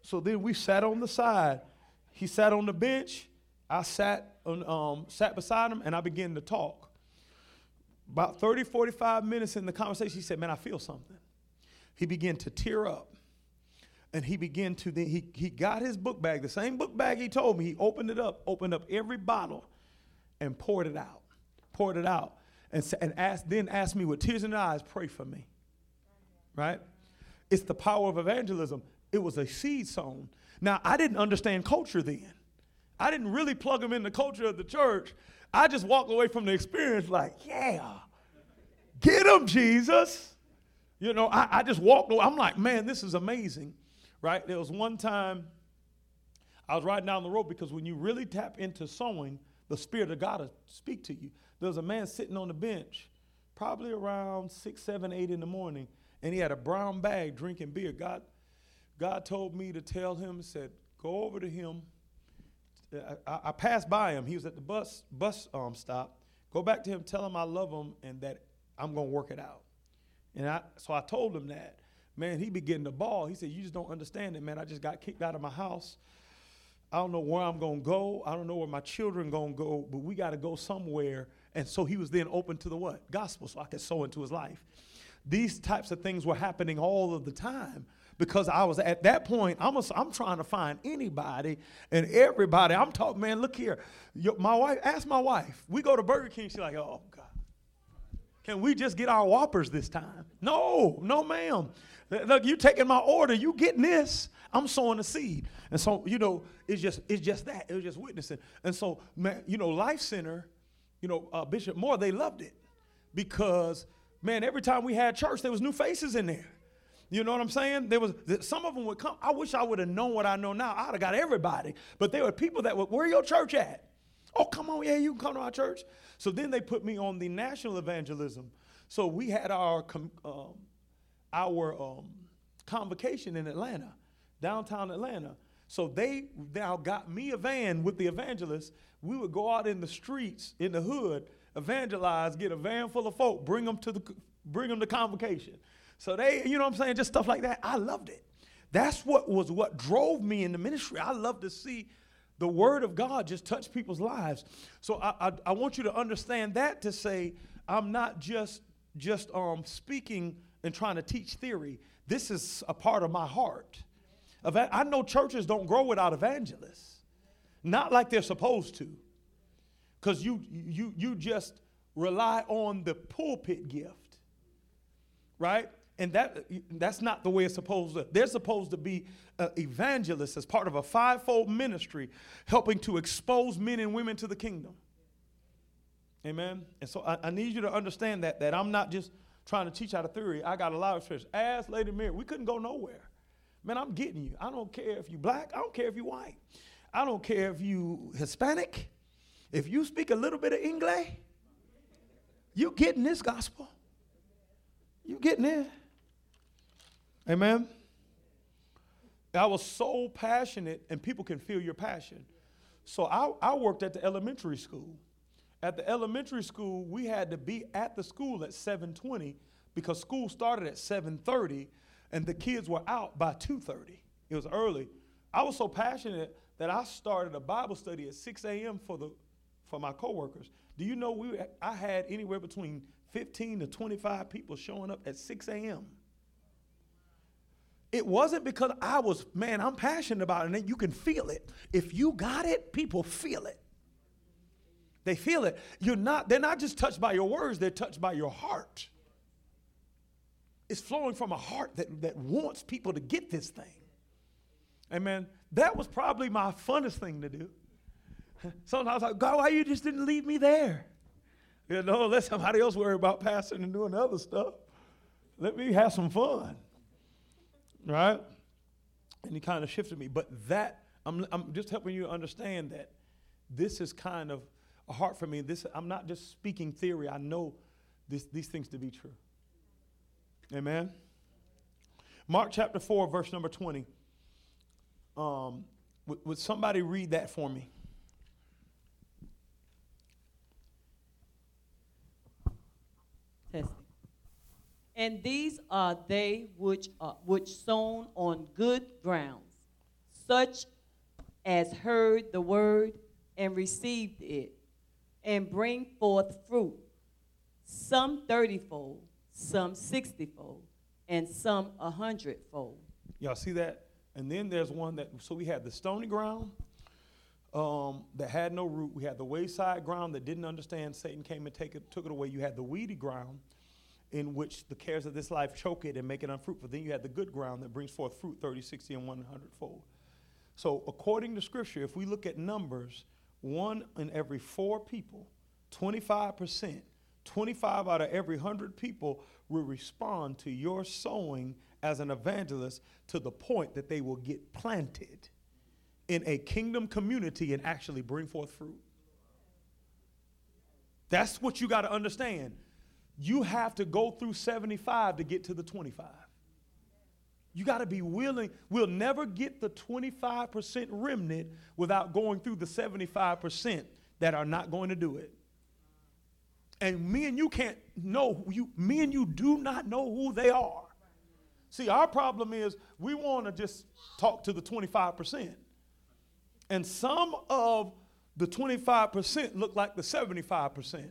So then we sat on the side. He sat on the bench. I sat, on, um, sat beside him and I began to talk. About 30, 45 minutes in the conversation, he said, Man, I feel something. He began to tear up. And he began to then he, he got his book bag the same book bag he told me. He opened it up opened up every bottle and poured it out poured it out and, and asked then asked me with tears in the eyes pray for me. Right? It's the power of evangelism. It was a seed sown. Now i didn't understand culture then. I didn't really plug them in the culture of the church i just walked away from the experience like yeah get him, jesus you know i, I just walked away i'm like man this is amazing right? There was one time I was riding down the road because when you really tap into sowing, the Spirit of God will speak to you. There was a man sitting on the bench, probably around six, seven, eight in the morning, and he had a brown bag drinking beer. God, God told me to tell him, said, go over to him. I, I passed by him. He was at the bus bus um, stop. Go back to him, tell him I love him and that I'm to work it out. And I, so I told him that man, he began to bawl. He said, You just don't understand it, man. I just got kicked out of my house. I don't know where I'm to go. I don't know where my children to go, but we got to go somewhere. And so he was then open to the what? Gospel, so I could sow into his life. These types of things were happening all of the time because I was at that point, I'm, a, I'm trying to find anybody and everybody. I'm talking, man, look here. my wife, ask my wife. We go to Burger King. She's like, oh, God. Can we just get our Whoppers this time? No, no, ma'am. Look, you taking my order, you getting this. I'm sowing a seed. And so, you know, it's just it's just that. It was just witnessing. And so, man, you know, Life Center, you know, uh, Bishop Moore, they loved it. Because, man, every time we had church, there was new faces in there. You know what I'm saying? There was some of them would come. I wish I would have known what I know now. I'd have got everybody. But there were people that would, where your church at? Oh, come on, yeah, you can come to our church. So then they put me on the national evangelism. So we had our um, our um, convocation in Atlanta, downtown Atlanta. So they now got me a van with the evangelist. We would go out in the streets, in the hood, evangelize, get a van full of folk, bring them to the bring them to convocation. So they, you know what I'm saying, just stuff like that. I loved it. That's what was what drove me in the ministry. I love to see the word of God just touch people's lives. So I, I, I want you to understand that to say I'm not just just um, speaking and trying to teach theory. This is a part of my heart. I know churches don't grow without evangelists, not like they're supposed to, because you you you just rely on the pulpit gift, right? And that that's not the way it's supposed to. They're supposed to be uh, evangelists as part of a fivefold ministry, helping to expose men and women to the kingdom. Amen. And so I, I need you to understand that that I'm not just trying to teach out of theory. I got a lot of experience. Ask Lady Mary, we couldn't go nowhere. Man, I'm getting you. I don't care if you black. I don't care if you white. I don't care if you Hispanic. If you speak a little bit of English, you getting this gospel. You getting it. Amen. I was so passionate, and people can feel your passion. So I, I worked at the elementary school. At the elementary school, we had to be at the school at 7:20 because school started at 7:30 and the kids were out by 2.30 it was early i was so passionate that i started a bible study at 6 a.m for the for my coworkers do you know we i had anywhere between 15 to 25 people showing up at 6 a.m it wasn't because i was man i'm passionate about it and you can feel it if you got it people feel it they feel it you're not they're not just touched by your words they're touched by your heart It's flowing from a heart that, that wants people to get this thing. Amen. That was probably my funnest thing to do. *laughs* Sometimes I was like, God, why you just didn't leave me there? You know, let somebody else worry about passing and doing other stuff. Let me have some fun. Right? And he kind of shifted me. But that, I'm, I'm just helping you understand that this is kind of a heart for me. This, I'm not just speaking theory. I know this, these things to be true. Amen. Mark chapter 4, verse number 20. Um, would, would somebody read that for me? Testing. And these are they which are which sown on good grounds, such as heard the word and received it, and bring forth fruit, some thirtyfold, some sixtyfold, and some a hundredfold. Y'all see that? And then there's one that, so we had the stony ground um, that had no root. We had the wayside ground that didn't understand. Satan came and take it, took it away. You had the weedy ground in which the cares of this life choke it and make it unfruitful. Then you have the good ground that brings forth fruit 30, 60, and 100 fold. So, according to scripture, if we look at numbers, one in every four people, 25%, 25 out of every 100 people will respond to your sowing as an evangelist to the point that they will get planted in a kingdom community and actually bring forth fruit. That's what you got to understand. You have to go through 75 to get to the 25. You got to be willing. We'll never get the 25% remnant without going through the 75% that are not going to do it and me and you can't know you me and you do not know who they are see our problem is we want to just talk to the 25% and some of the 25% look like the 75%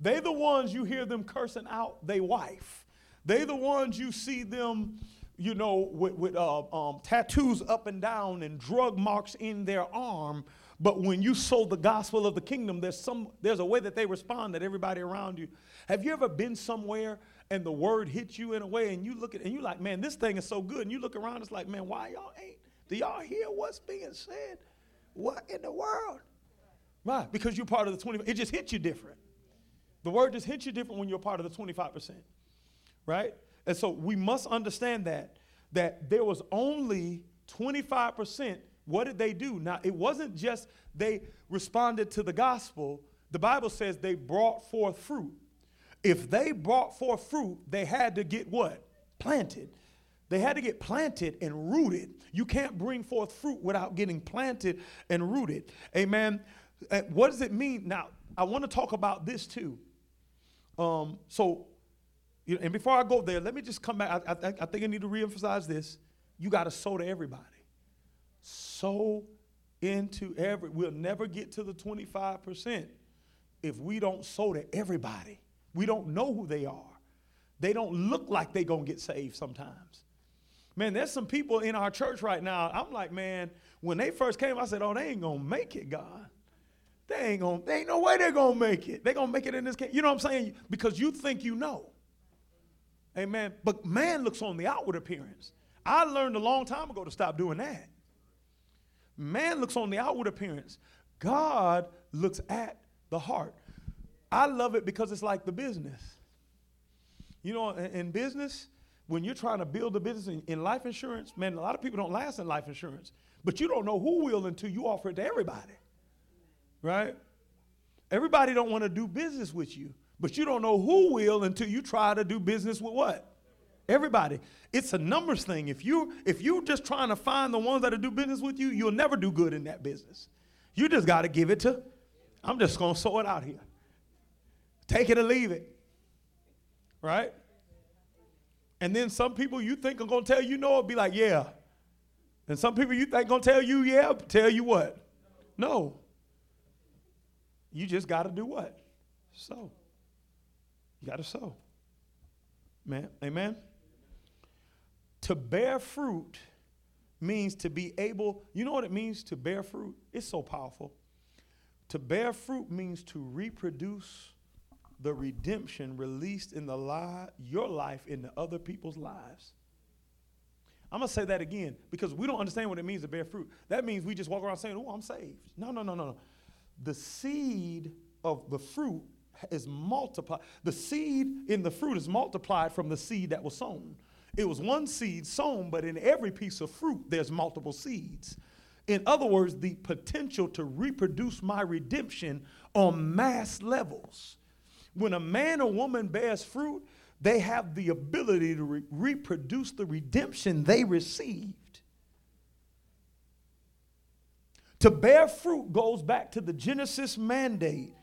they the ones you hear them cursing out their wife they the ones you see them you know with, with uh, um, tattoos up and down and drug marks in their arm but when you sow the gospel of the kingdom, there's some there's a way that they respond that everybody around you. Have you ever been somewhere and the word hits you in a way and you look at and you're like, man, this thing is so good. And you look around, it's like, man, why y'all ain't? Do y'all hear what's being said? What in the world? Right, because you're part of the 20, it just hits you different. The word just hits you different when you're part of the 25%. Right? And so we must understand that that there was only 25% what did they do? Now, it wasn't just they responded to the gospel. The Bible says they brought forth fruit. If they brought forth fruit, they had to get what? Planted. They had to get planted and rooted. You can't bring forth fruit without getting planted and rooted. Amen. What does it mean? Now, I want to talk about this too. Um, so, you know, and before I go there, let me just come back. I, I, I think I need to reemphasize this. You got to sow to everybody. Sow into every. We'll never get to the 25% if we don't sow to everybody. We don't know who they are. They don't look like they're going to get saved sometimes. Man, there's some people in our church right now. I'm like, man, when they first came, I said, oh, they ain't going to make it, God. They ain't to, they ain't no way they're to make it. They're to make it in this case. You know what I'm saying? Because you think you know. Amen. But man looks on the outward appearance. I learned a long time ago to stop doing that. Man looks on the outward appearance. God looks at the heart. I love it because it's like the business. You know, in, in business, when you're trying to build a business in, in life insurance, man, a lot of people don't last in life insurance. But you don't know who will until you offer it to everybody. Right? Everybody don't want to do business with you, but you don't know who will until you try to do business with what? Everybody. It's a numbers thing. If you if you're just trying to find the ones that'll do business with you, you'll never do good in that business. You just got to give it to. I'm just gonna sow it out here. Take it or leave it. Right? And then some people you think are gonna tell you no, be like, yeah. And some people you think gonna tell you yeah, tell you what? No. You just got to do what? Sow. You got to sow. Man, amen. To bear fruit means to be able, you know what it means to bear fruit? It's so powerful. To bear fruit means to reproduce the redemption released in the li- your life into other people's lives. I'm gonna say that again because we don't understand what it means to bear fruit. That means we just walk around saying, "Oh, I'm saved." No, no, no, no, no. The seed of the fruit is multiplied. The seed in the fruit is multiplied from the seed that was sown. It was one seed sown, but in every piece of fruit, there's multiple seeds. In other words, the potential to reproduce my redemption on mass levels. When a man or woman bears fruit, they have the ability to re- reproduce the redemption they received. To bear fruit goes back to the Genesis mandate.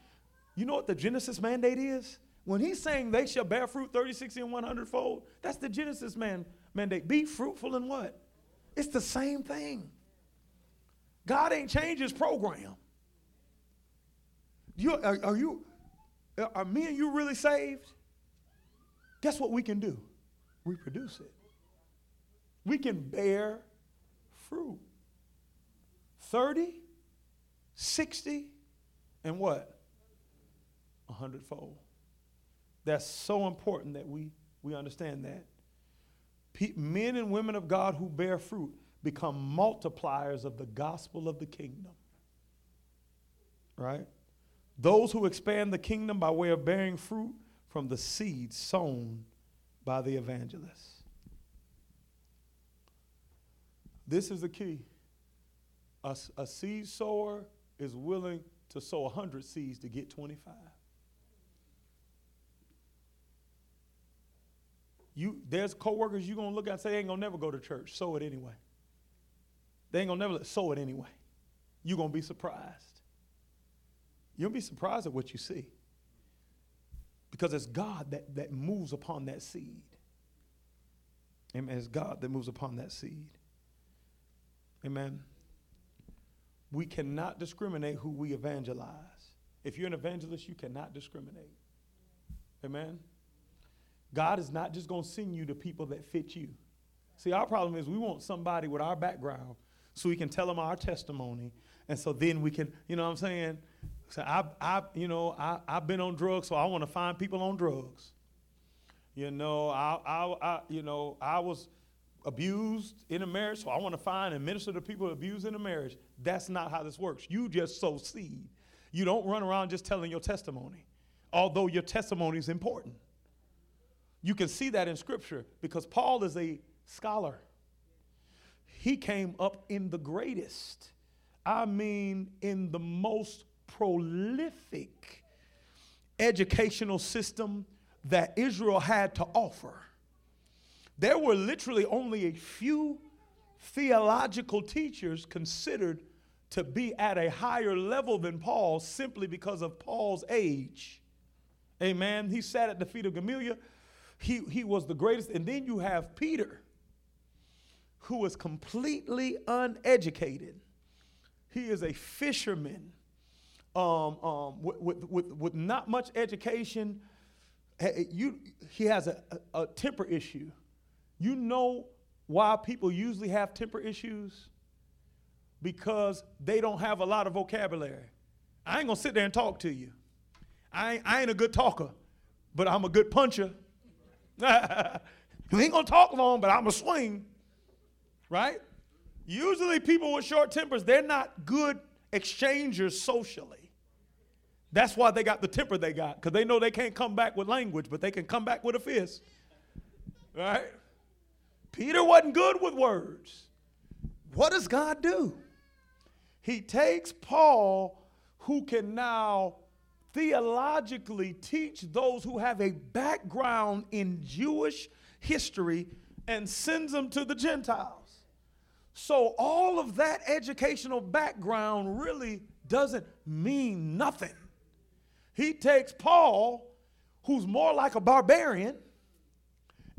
You know what the Genesis mandate is? When he's saying they shall bear fruit 30, 60, and 100 fold, that's the Genesis man, mandate. Be fruitful in what? It's the same thing. God ain't changed his program. You, are, are you, are me and you really saved? Guess what we can do? Reproduce it. We can bear fruit. 30, 60, and what? A hundredfold. That's so important that we, we understand that. Pe- men and women of God who bear fruit become multipliers of the gospel of the kingdom. Right? Those who expand the kingdom by way of bearing fruit from the seed sown by the evangelists. This is the key. A, a seed sower is willing to sow 100 seeds to get 25. You, there's coworkers you're gonna look at and say they ain't gonna never go to church. Sow it anyway. They ain't gonna never let, sow it anyway. You're gonna be surprised. You'll be surprised at what you see. Because it's God that, that moves upon that seed. Amen. It's God that moves upon that seed. Amen. We cannot discriminate who we evangelize. If you're an evangelist, you cannot discriminate. Amen. God is not just going to send you to people that fit you. See, our problem is we want somebody with our background so we can tell them our testimony. And so then we can, you know what I'm saying? So I, I you know, I, I've been on drugs, so I want to find people on drugs. You know, I, I, I, you know, I was abused in a marriage, so I want to find and minister to people abused in a marriage. That's not how this works. You just sow seed. You don't run around just telling your testimony, although your testimony is important. You can see that in Scripture because Paul is a scholar. He came up in the greatest, I mean, in the most prolific educational system that Israel had to offer. There were literally only a few theological teachers considered to be at a higher level than Paul simply because of Paul's age. Amen. He sat at the feet of Gamaliel. He, he was the greatest. And then you have Peter, who was completely uneducated. He is a fisherman um, um, with, with, with, not much education. You, he has a, a, a temper issue. You know why people usually have temper issues? Because they don't have a lot of vocabulary. I ain't gonna sit there and talk to you. I ain't, I ain't a good talker, but I'm a good puncher. *laughs* you ain't gonna talk long, but I'm a swing, right? Usually, people with short tempers, they're not good exchangers socially. That's why they got the temper they got, because they know they can't come back with language, but they can come back with a fist. Right? Peter wasn't good with words. What does God do? He takes Paul, who can now theologically teach those who have a background in Jewish history, and sends them to the Gentiles. So, all of that educational background really doesn't mean nothing. He takes Paul, who's more like a barbarian,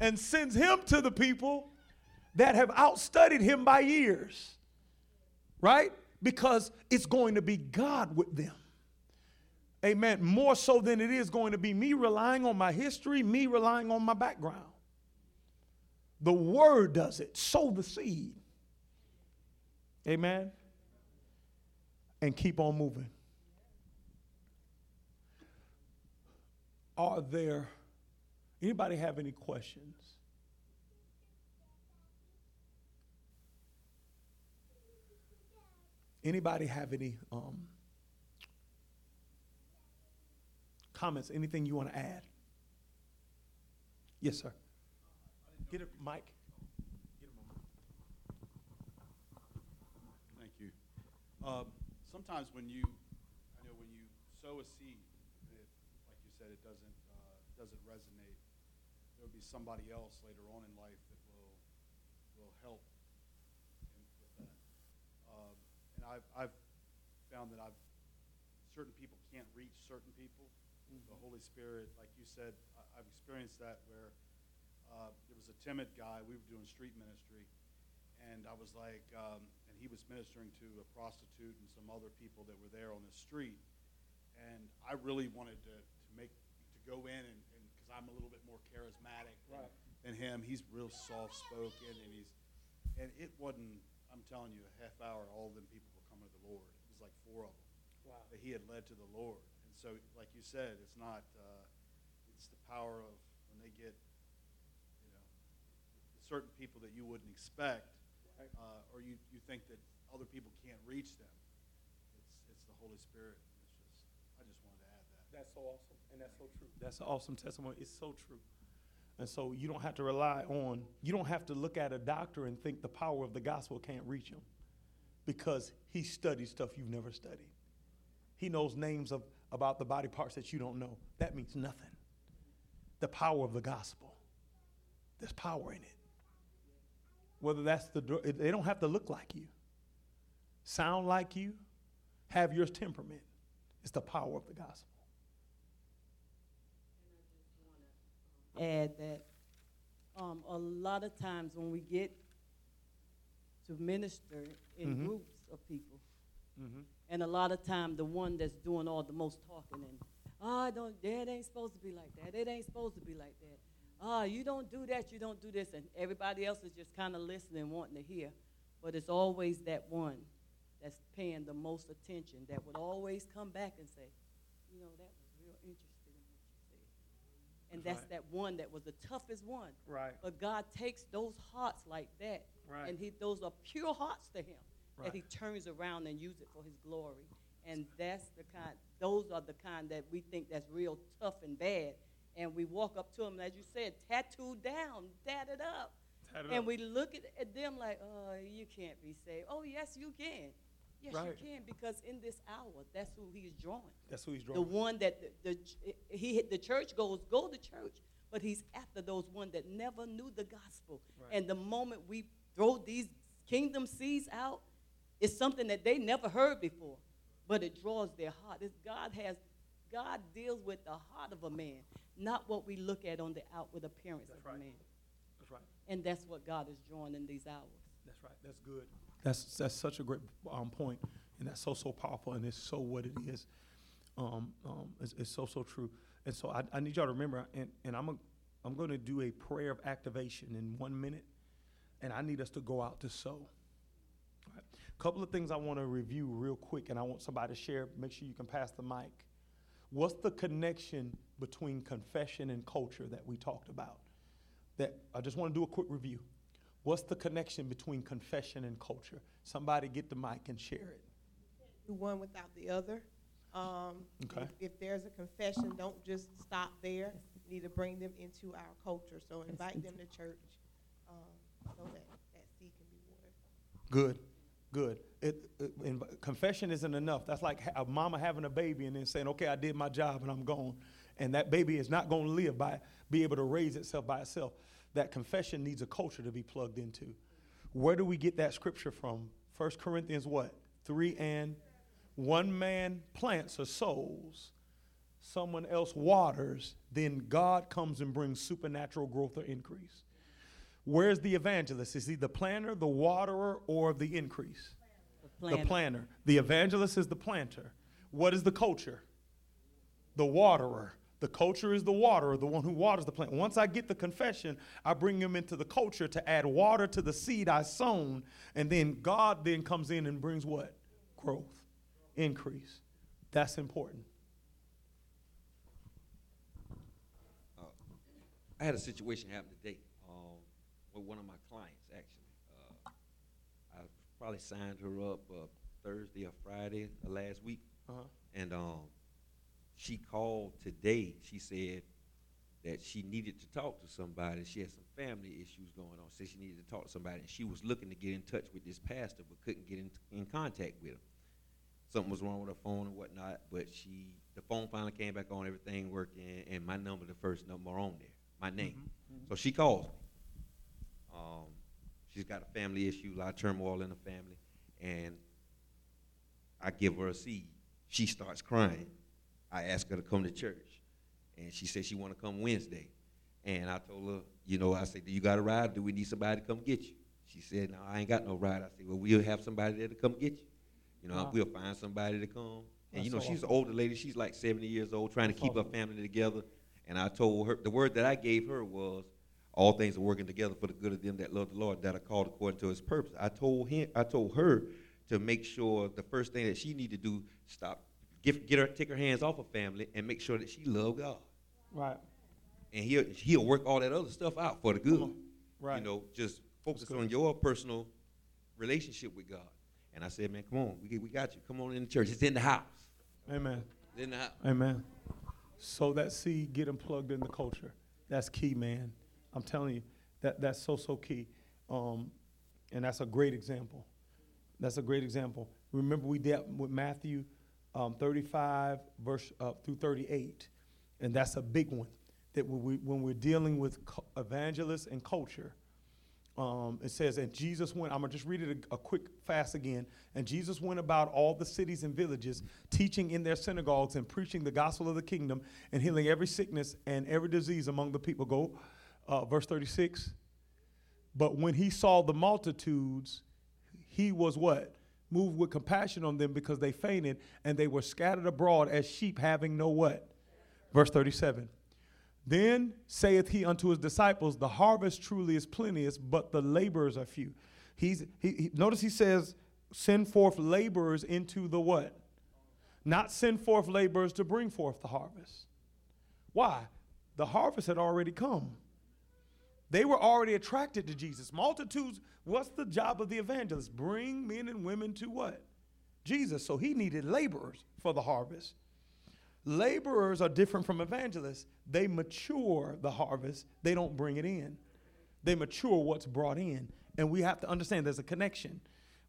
and sends him to the people that have outstudied him by years. Right? Because it's going to be God with them. Amen. More so than it is going to be me relying on my history, me relying on my background. The word does it. Sow the seed. Amen. And keep on moving. Are there anybody have any questions? Anybody have any um, comments? Anything you want to add? Yes, sir. Get a mic. Thank you. Um, sometimes when you, I know when you sow a seed, it, like you said, it doesn't uh, doesn't resonate. Be somebody else later on in life that will will help in, with that. Um, and I've I've found that I've certain people can't reach certain people. The Holy Spirit, like you said, I, I've experienced that where uh, there was a timid guy. We were doing street ministry, and I was like, um, and he was ministering to a prostitute and some other people that were there on the street, and I really wanted to, to make to go in and I'm a little bit more charismatic than, than him. He's real soft spoken, and he's and it wasn't. I'm telling you, a half hour, all of them people were coming to the Lord. It was like four of them that he had led to the Lord, and so like you said, it's not. Uh, it's the power of when they get you know, certain people that you wouldn't expect, uh, or you, you think that other people can't reach them. It's, it's the Holy Spirit. It's just, I just wanted to add that. That's so awesome, and that's so true. That's an awesome testimony. It's so true. And so you don't have to rely on, you don't have to look at a doctor and think the power of the gospel can't reach him because he studies stuff you've never studied. He knows names of about the body parts that you don't know. That means nothing. The power of the gospel. There's power in it. Whether that's the, they don't have to look like you, sound like you, have your temperament. It's the power of the gospel. Add that um, a lot of times when we get to minister in Mhm. groups of people, Mm-hmm. and a lot of time the one that's doing all the most talking and ah, don't that ain't supposed to be like that. It ain't supposed to be like that. Ah, you don't do that. You don't do this, and everybody else is just kind of listening, wanting to hear. But it's always that one that's paying the most attention that would always come back and say, you know, that was real interesting in what you said. And that's Right. that one that was the toughest one. Right. But God takes those hearts like that, Right. and he those are pure hearts to Him Right. that He turns around and use it for His glory. And that's the kind; those are the kind that we think that's real tough and bad. And we walk up to them, as you said, tattooed down, tatted up, Tatted and up. we look at, at them like, "Oh, you can't be saved." Oh, yes, you can. Yes, Right. you can, because in this hour, that's who He's drawing That's who he's drawing. the one that the, the he the church goes go to church but he's after those ones that never knew the gospel. And the moment we throw these kingdom seeds out, it's something that they never heard before, but it draws their heart. It's God has God deals with the heart of a man, not what we look at on the outward appearance That's of right. a man. That's right. And that's what God is drawing in these hours. That's right. That's good. That's that's such a great um, point, and that's so so powerful, and it's so what it is. Um, um, it's, it's so so true. And so I, I need y'all to remember, and, and I'm a, I'm going to do a prayer of activation in one minute, and I need us to go out to sow. A couple of things I want to review real quick, and I want somebody to share. Make sure you can pass the mic. What's the connection between confession and culture that we talked about? That I just want to do a quick review. What's the connection between confession and culture? Somebody get the mic and share it. do one without the other. Um, Okay. if, if there's a confession, don't just stop there. You need to bring them into our culture. So invite them to church um, so that that seed can be watered. Good, good. It, it- and confession isn't enough. That's like a mama having a baby and then saying, "Okay, I did my job and I'm gone," and that baby is not going to live by, be able to raise itself by itself. That confession needs a culture to be plugged into. Where do we get that scripture from? First Corinthians what three and one man plants or sows, someone else waters, then God comes and brings supernatural growth or increase. Where's the evangelist? Is he the planter, the waterer, or the increase? The The plan. planter. The evangelist is the planter. What is the culture? The waterer. The culture is the waterer, the one who waters the plant. Once I get the confession, I bring him into the culture to add water to the seed I sown, and then God then comes in and brings what? Growth, increase. That's important. I had a situation happen today um, with one of my clients, actually. Uh, I probably signed her up uh, Thursday or Friday of last week. Uh-huh. And um, she called today. She said that she needed to talk to somebody. She had some family issues going on. Said she needed to talk to somebody. And she was looking to get in touch with this pastor, but couldn't get in, in contact with him. Something was wrong with her phone and whatnot. But she, the phone finally came back on, everything working, and my number, the first number on there, my name. So she calls me. Um, she's got a family issue, a lot of turmoil in the family, and I give her a seed. She starts crying. I asked her to come to church, and she said she want to come Wednesday. And I told her, you know, I said, do you got a ride? Do we need somebody to come get you? She said, no, I ain't got no ride. I said, well, we'll have somebody there to come get you. You know, Wow. we'll find somebody to come. And you know, so she's an older lady. She's like 70 years old, trying to That's keep her family together. And I told her, the word that I gave her was, all things are working together for the good of them that love the Lord, that are called according to His purpose. I told him, I told her to make sure the first thing that she need to do, stop, get, get her, take her hands off her family, and make sure that she love God. Right. And he'll he'll work all that other stuff out for the good. Right. You know, just focus on your personal relationship with God. And I said, man, come on, we, we got you. Come on in the church. It's in the house. Amen. It's in the house. Amen. So that seed getting plugged in the culture. That's key, man. I'm telling you, that that's so so key. Um, and that's a great example. That's a great example. Remember we dealt with Matthew um, 35 verse uh, through 38, and that's a big one. That when, we, when we're dealing with evangelists and culture, um, it says, and Jesus went, I'm going to just read it a, a quick fast again. And Jesus went about all the cities and villages, teaching in their synagogues and preaching the gospel of the kingdom and healing every sickness and every disease among the people. Go, uh, verse 36. But when he saw the multitudes, he was what? Moved with compassion on them because they fainted and they were scattered abroad as sheep having no what? Verse 37. Then saith he unto his disciples, The harvest truly is plenteous, but the laborers are few. He's, he, he, notice he says, Send forth laborers into the what? Not send forth laborers to bring forth the harvest. Why? The harvest had already come. They were already attracted to Jesus. Multitudes, what's the job of the evangelist? Bring men and women to what? Jesus. So he needed laborers for the harvest. Laborers are different from evangelists. They mature the harvest, they don't bring it in. They mature what's brought in. And we have to understand there's a connection.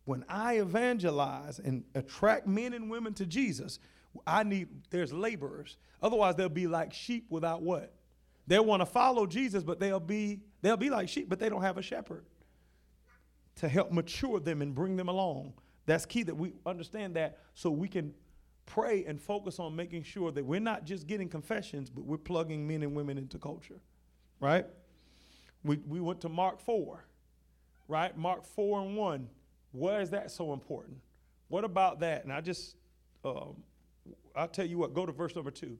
When I evangelize and attract men and women to Jesus, I need there's laborers. Otherwise, they'll be like sheep without what? They'll want to follow Jesus, but they'll be they'll be like sheep, but they don't have a shepherd to help mature them and bring them along. That's key that we understand that so we can pray and focus on making sure that we're not just getting confessions, but we're plugging men and women into culture. Right? We we went to Mark 4, right? Mark 4 and 1. Why is that so important? What about that? And I just um, I'll tell you what, go to verse number two.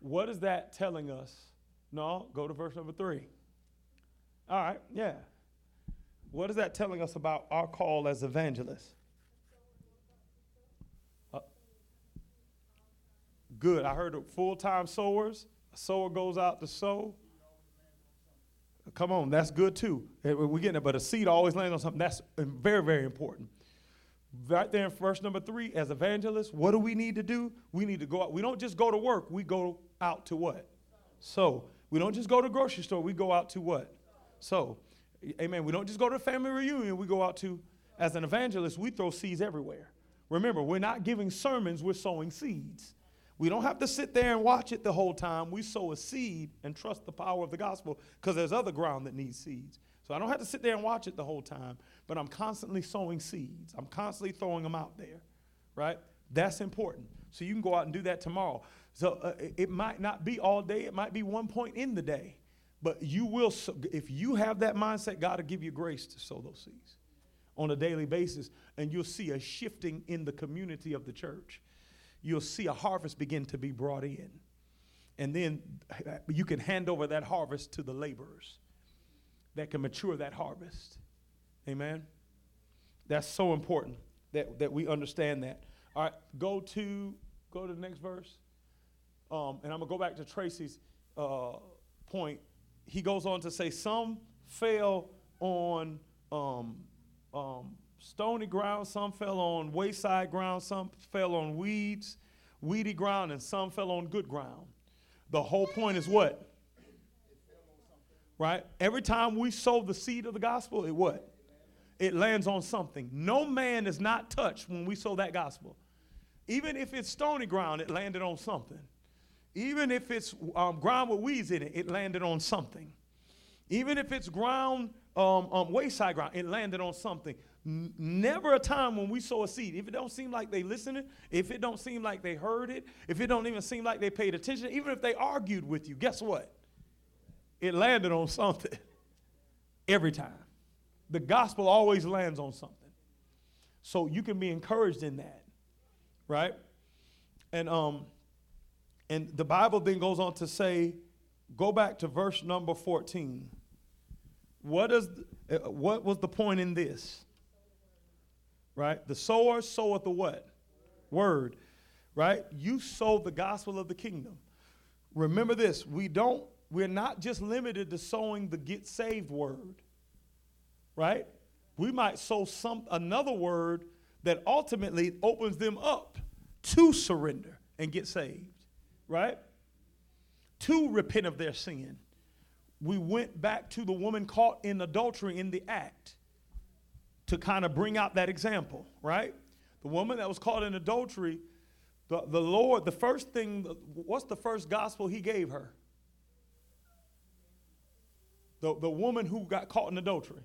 What is that telling us? No, go to verse number three. All right, yeah. What is that telling us about our call as evangelists? Uh, good. I heard of full time sowers. A sower goes out to sow. Come on, that's good too. Eh, We're getting it, but a seed always lands on something. That's very, very important. Right there in verse number three, as evangelists, what do we need to do? We need to go out. We don't just go to work, we go out to what? Sow. We don't just go to grocery store, we go out to what? Sow. Amen. We don't just go to a family reunion, we go out to, as an evangelist, we throw seeds everywhere. Remember, we're not giving sermons, we're sowing seeds. We don't have to sit there and watch it the whole time. We sow a seed and trust the power of the gospel because there's other ground that needs seeds. So I don't have to sit there and watch it the whole time, but I'm constantly sowing seeds. I'm constantly throwing them out there, right? That's important. So you can go out and do that tomorrow. So uh, it- it might not be all day, it might be one point in the day, but you will, if you have that mindset, God will give you grace to sow those seeds on a daily basis, and you'll see a shifting in the community of the church. You'll see a harvest begin to be brought in. And then you can hand over that harvest to the laborers that can mature that harvest. Amen. That's so important that, that we understand that. All right, go to go to the next verse. Um, and I'm gonna go back to Tracy's uh, point. He goes on to say, some fell on um, um, stony ground, some fell on wayside ground, some fell on weeds, weedy ground, and some fell on good ground. The whole point is what? Right? Every time we sow the seed of the gospel, it what? It lands on something. No man is not touched when we sow that gospel. Even if it's stony ground, it landed on something. Even if it's um, ground with weeds in it, it landed on something. Even if it's ground, um, um, wayside ground, it landed on something. Never a time when we sow a seed, if it don't seem like they listening, if it don't seem like they heard it, if it don't even seem like they paid attention, even if they argued with you, guess what? It landed on something. *laughs* Every time. The gospel always lands on something. So you can be encouraged in that. Right? And um, and the Bible then goes on to say, go back to verse number 14. What is uh, what was the point in this? Right? The sower soweth the what? Word. Right? You sow the gospel of the kingdom. Remember this, we don't we're not just limited to sowing the get saved word. Right? We might sow some another word that ultimately opens them up to surrender and get saved right? To repent of their sin. We went back to the woman caught in adultery in the act to kind of bring out that example, right? The woman that was caught in adultery, the, the Lord, the first thing, what's the first gospel he gave her? The, the woman who got caught in adultery.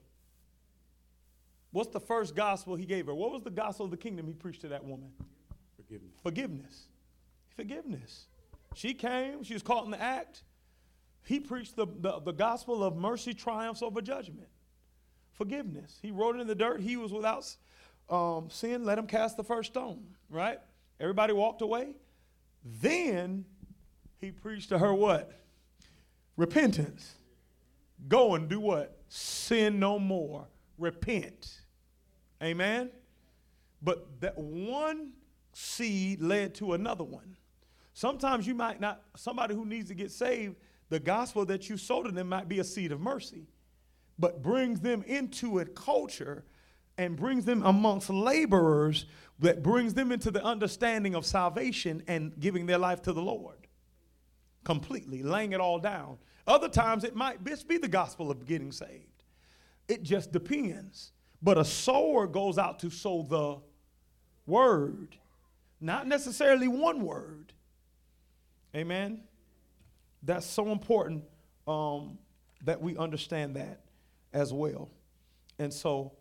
What's the first gospel he gave her? What was the gospel of the kingdom he preached to that woman? Forgiveness. Forgiveness. Forgiveness. She came, she was caught in the act. He preached the, the, the gospel of mercy triumphs over judgment. Forgiveness. He wrote it in the dirt. He was without um, sin. Let him cast the first stone, right? Everybody walked away. Then he preached to her what? Repentance. Go and do what? Sin no more. Repent. Amen? But that one seed led to another one. Sometimes you might not, somebody who needs to get saved, the gospel that you sow to them might be a seed of mercy, but brings them into a culture and brings them amongst laborers that brings them into the understanding of salvation and giving their life to the Lord completely, laying it all down. Other times it might just be the gospel of getting saved. It just depends. But a sower goes out to sow the word, not necessarily one word. Amen. that's so important um, that we understand that as well. And so,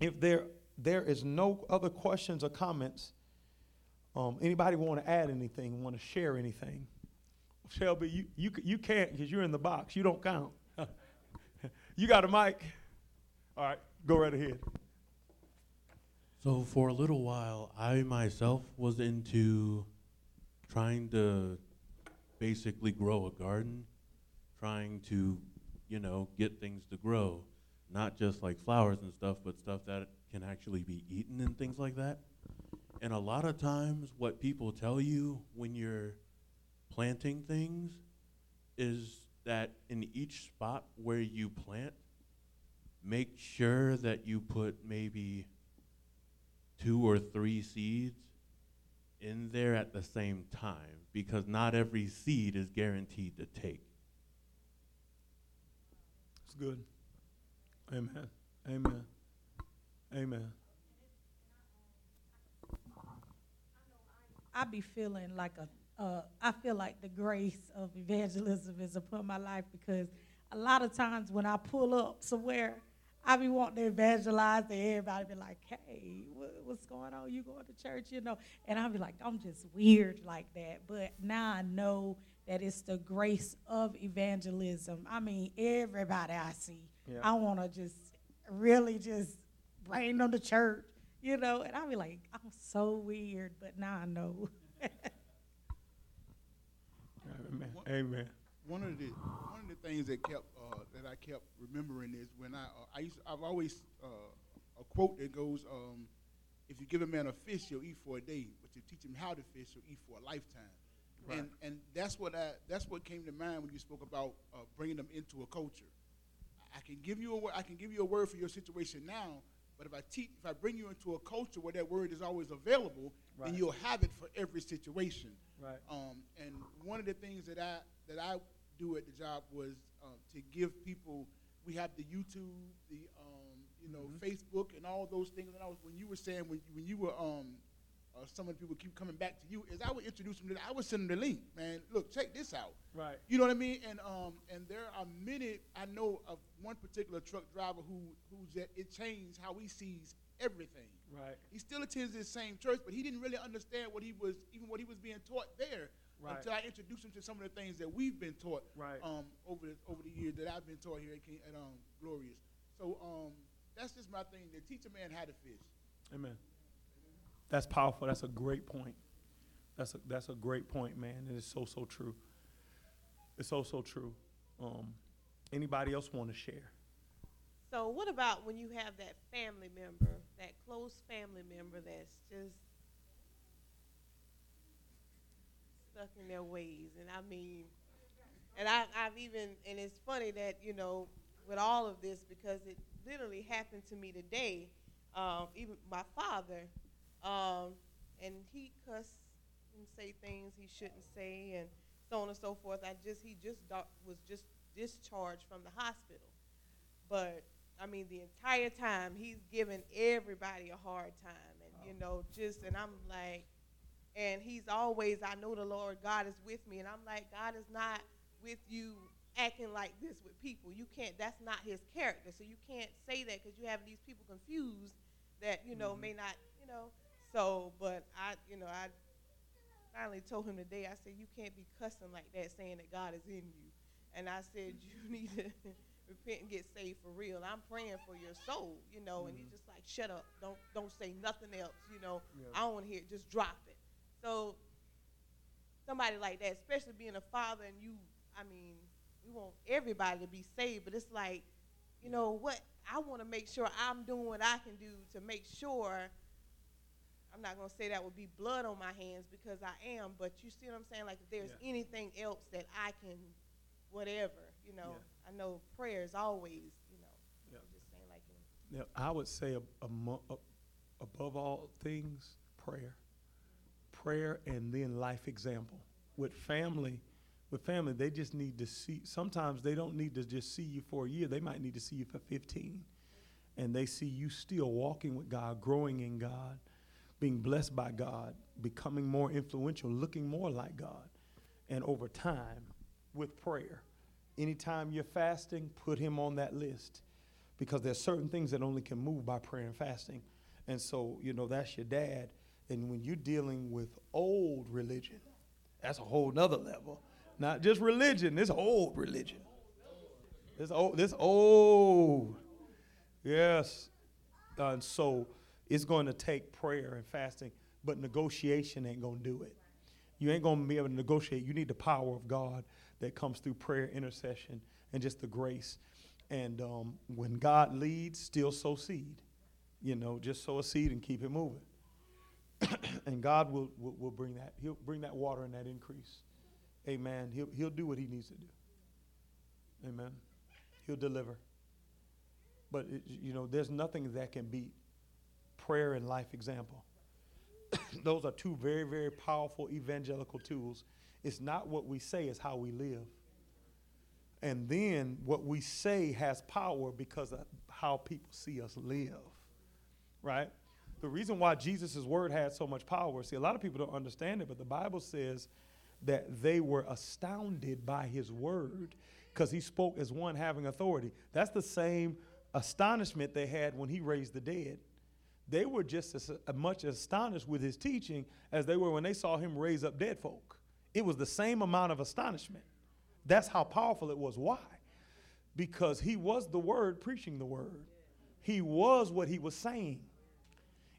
if there there is no other questions or comments, um, anybody want to add anything? Want to share anything? Shelby, you you you can't because you're in the box. You don't count. *laughs* you got a mic. All right, go right ahead. So for a little while, I myself was into trying to basically grow a garden, trying to, you know, get things to grow, not just like flowers and stuff, but stuff that can actually be eaten and things like that. And a lot of times what people tell you when you're planting things is that in each spot where you plant, make sure that you put maybe two or three seeds in there at the same time because not every seed is guaranteed to take. It's good. Amen. Amen. Amen. I be feeling like a, uh, I feel like the grace of evangelism is upon my life because a lot of times when I pull up somewhere, I be wanting to evangelize and everybody be like, hey, what, what's going on? You going to church, you know? And I be like, I'm just weird like that. But now I know that it's the grace of evangelism. I mean, everybody I see, Yeah. I want to just really just bring them to church, you know? And I be like, I'm so weird, but now I know. *laughs* Amen. Amen. one of the one of the things that kept uh, that I kept remembering is when I uh, I used I've always uh, a quote that goes um, if you give a man a fish he'll eat for a day but you teach him how to fish he'll eat for a lifetime Right. and and that's what I that's what came to mind when you spoke about uh, bringing them into a culture I can give you a I can give you a word for your situation now but if I teach if I bring you into a culture where that word is always available Right. then you'll have it for every situation Right. um, and one of the things that I that I do at the job was um, to give people. We have the YouTube, the um, you know Facebook, and all those things. And I was when you were saying when when you were um, uh, some of the people keep coming back to you, is I would introduce them to. I would send them the link, man. Look, check this out. Right. You know what I mean? And um, and there are many. I know of one particular truck driver who who's just, it changed how he sees everything. Right. He still attends this same church, but he didn't really understand what he was, even what he was being taught there, Right. until I introduced him to some of the things that we've been taught Right. um, over the, over the years that I've been taught here at, King, at um, Glorious. So um, that's just my thing. To teach a man how to fish. Amen. That's powerful. That's a great point. That's a that's a great point, man. It is so so true. It's so so true. Um, anybody else want to share? So what about when you have that family member, that close family member that's just stuck in their ways? And I mean, and I, I've even, and it's funny that you know, with all of this because it literally happened to me today. Um, even my father, um, and he cuss and say things he shouldn't say, and so on and so forth. I just he just was just discharged from the hospital. But I mean, the entire time he's giving everybody a hard time, and you know, just and I'm like, and he's always, I know the Lord God is with me, and I'm like, God is not with you acting like this with people. You can't. That's not His character. So you can't say that because you have these people confused that you know mm-hmm. may not, you know. So, but I, you know, I finally told him today. I said, you can't be cussing like that, saying that God is in you. And I said, you *laughs* need to repent and get saved for real. I'm praying for your soul, you know. And he's mm-hmm. just like, shut up, don't don't say nothing else, you know. I don't want to hear it. Just drop it. So somebody like that, especially being a father, and you, I mean, we want everybody to be saved, but it's like, you know what? I want to make sure I'm doing what I can do to make sure. I'm not gonna say that would be blood on my hands because I am, but you see what I'm saying? Like if there's Yeah. anything else that I can, whatever, you know. I know prayer is always, you know. Yeah. I'm just saying like. Yeah, I would say ab- amo- ab- above all things, prayer. Prayer and then life example. With family, with family, they just need to see. Sometimes they don't need to just see you for a year. They might need to see you for 15. And they see you still walking with God, growing in God, being blessed by God, becoming more influential, looking more like God. and over time with prayer. Anytime you're fasting, put him on that list because there's certain things that only can move by prayer and fasting. And so, you know, that's your dad. And when you're dealing with old religion, that's a whole nother level. Not just religion, this old religion. This old, this old. Yes. And so it's going to take prayer and fasting, but negotiation ain't going to do it. You ain't going to be able to negotiate. You need the power of God that comes through prayer, intercession, and just the grace. And um, when God leads, still sow seed. You know, just sow a seed and keep it moving. *coughs* and God will, will, will bring that. He'll bring that water and that increase. Amen. He'll, he'll do what he needs to do. Amen. He'll deliver. But, it, you know, there's nothing that can beat prayer and life example. *coughs* Those are two very, very powerful evangelical tools. It's not what we say, it's how we live. And then what we say has power because of how people see us live. Right? The reason why Jesus' word had so much power, see, a lot of people don't understand it, but the Bible says that they were astounded by his word because he spoke as one having authority. That's the same astonishment they had when he raised the dead. They were just as uh, much astonished with his teaching as they were when they saw him raise up dead folk. It was the same amount of astonishment. That's how powerful it was. Why? Because he was the word preaching the word, he was what he was saying.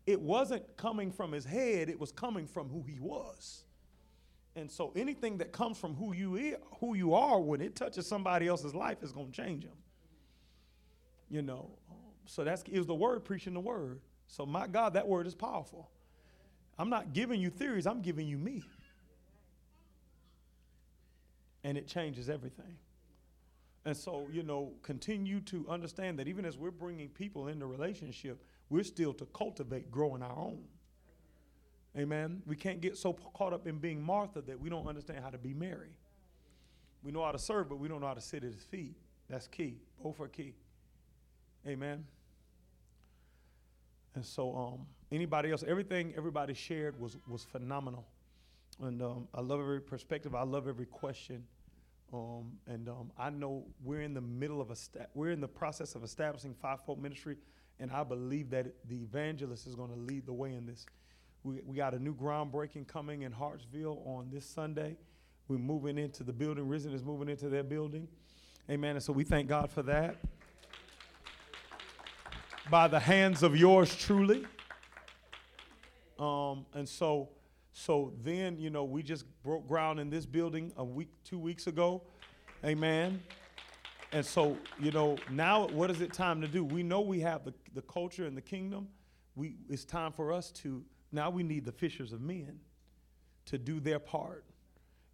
It wasn't coming from his head, it was coming from who he was. And so anything that comes from who you who you are when it touches somebody else's life is going to change them. You know. So that's is the word preaching the word. So my God, that word is powerful. I'm not giving you theories, I'm giving you me. And it changes everything. And so, you know, continue to understand that even as we're bringing people into relationship, we're still to cultivate growing our own. Amen. We can't get so caught up in being Martha that we don't understand how to be Mary. We know how to serve, but we don't know how to sit at his feet. That's key. Both are key. Amen. And so, um, anybody else, everything everybody shared was was phenomenal, and um, I love every perspective. I love every question, um, and um, I know we're in the middle of a sta- we're in the process of establishing fivefold ministry, and I believe that the evangelist is going to lead the way in this. We, we got a new groundbreaking coming in Hartsville on this Sunday. We're moving into the building. Risen is moving into their building. Amen. And so we thank God for that. By the hands of yours truly. Um, and so, so then, you know, we just broke ground in this building a week, two weeks ago. Amen. And so, you know, now what is it time to do? We know we have the, the culture and the kingdom. We, it's time for us to now we need the fishers of men to do their part.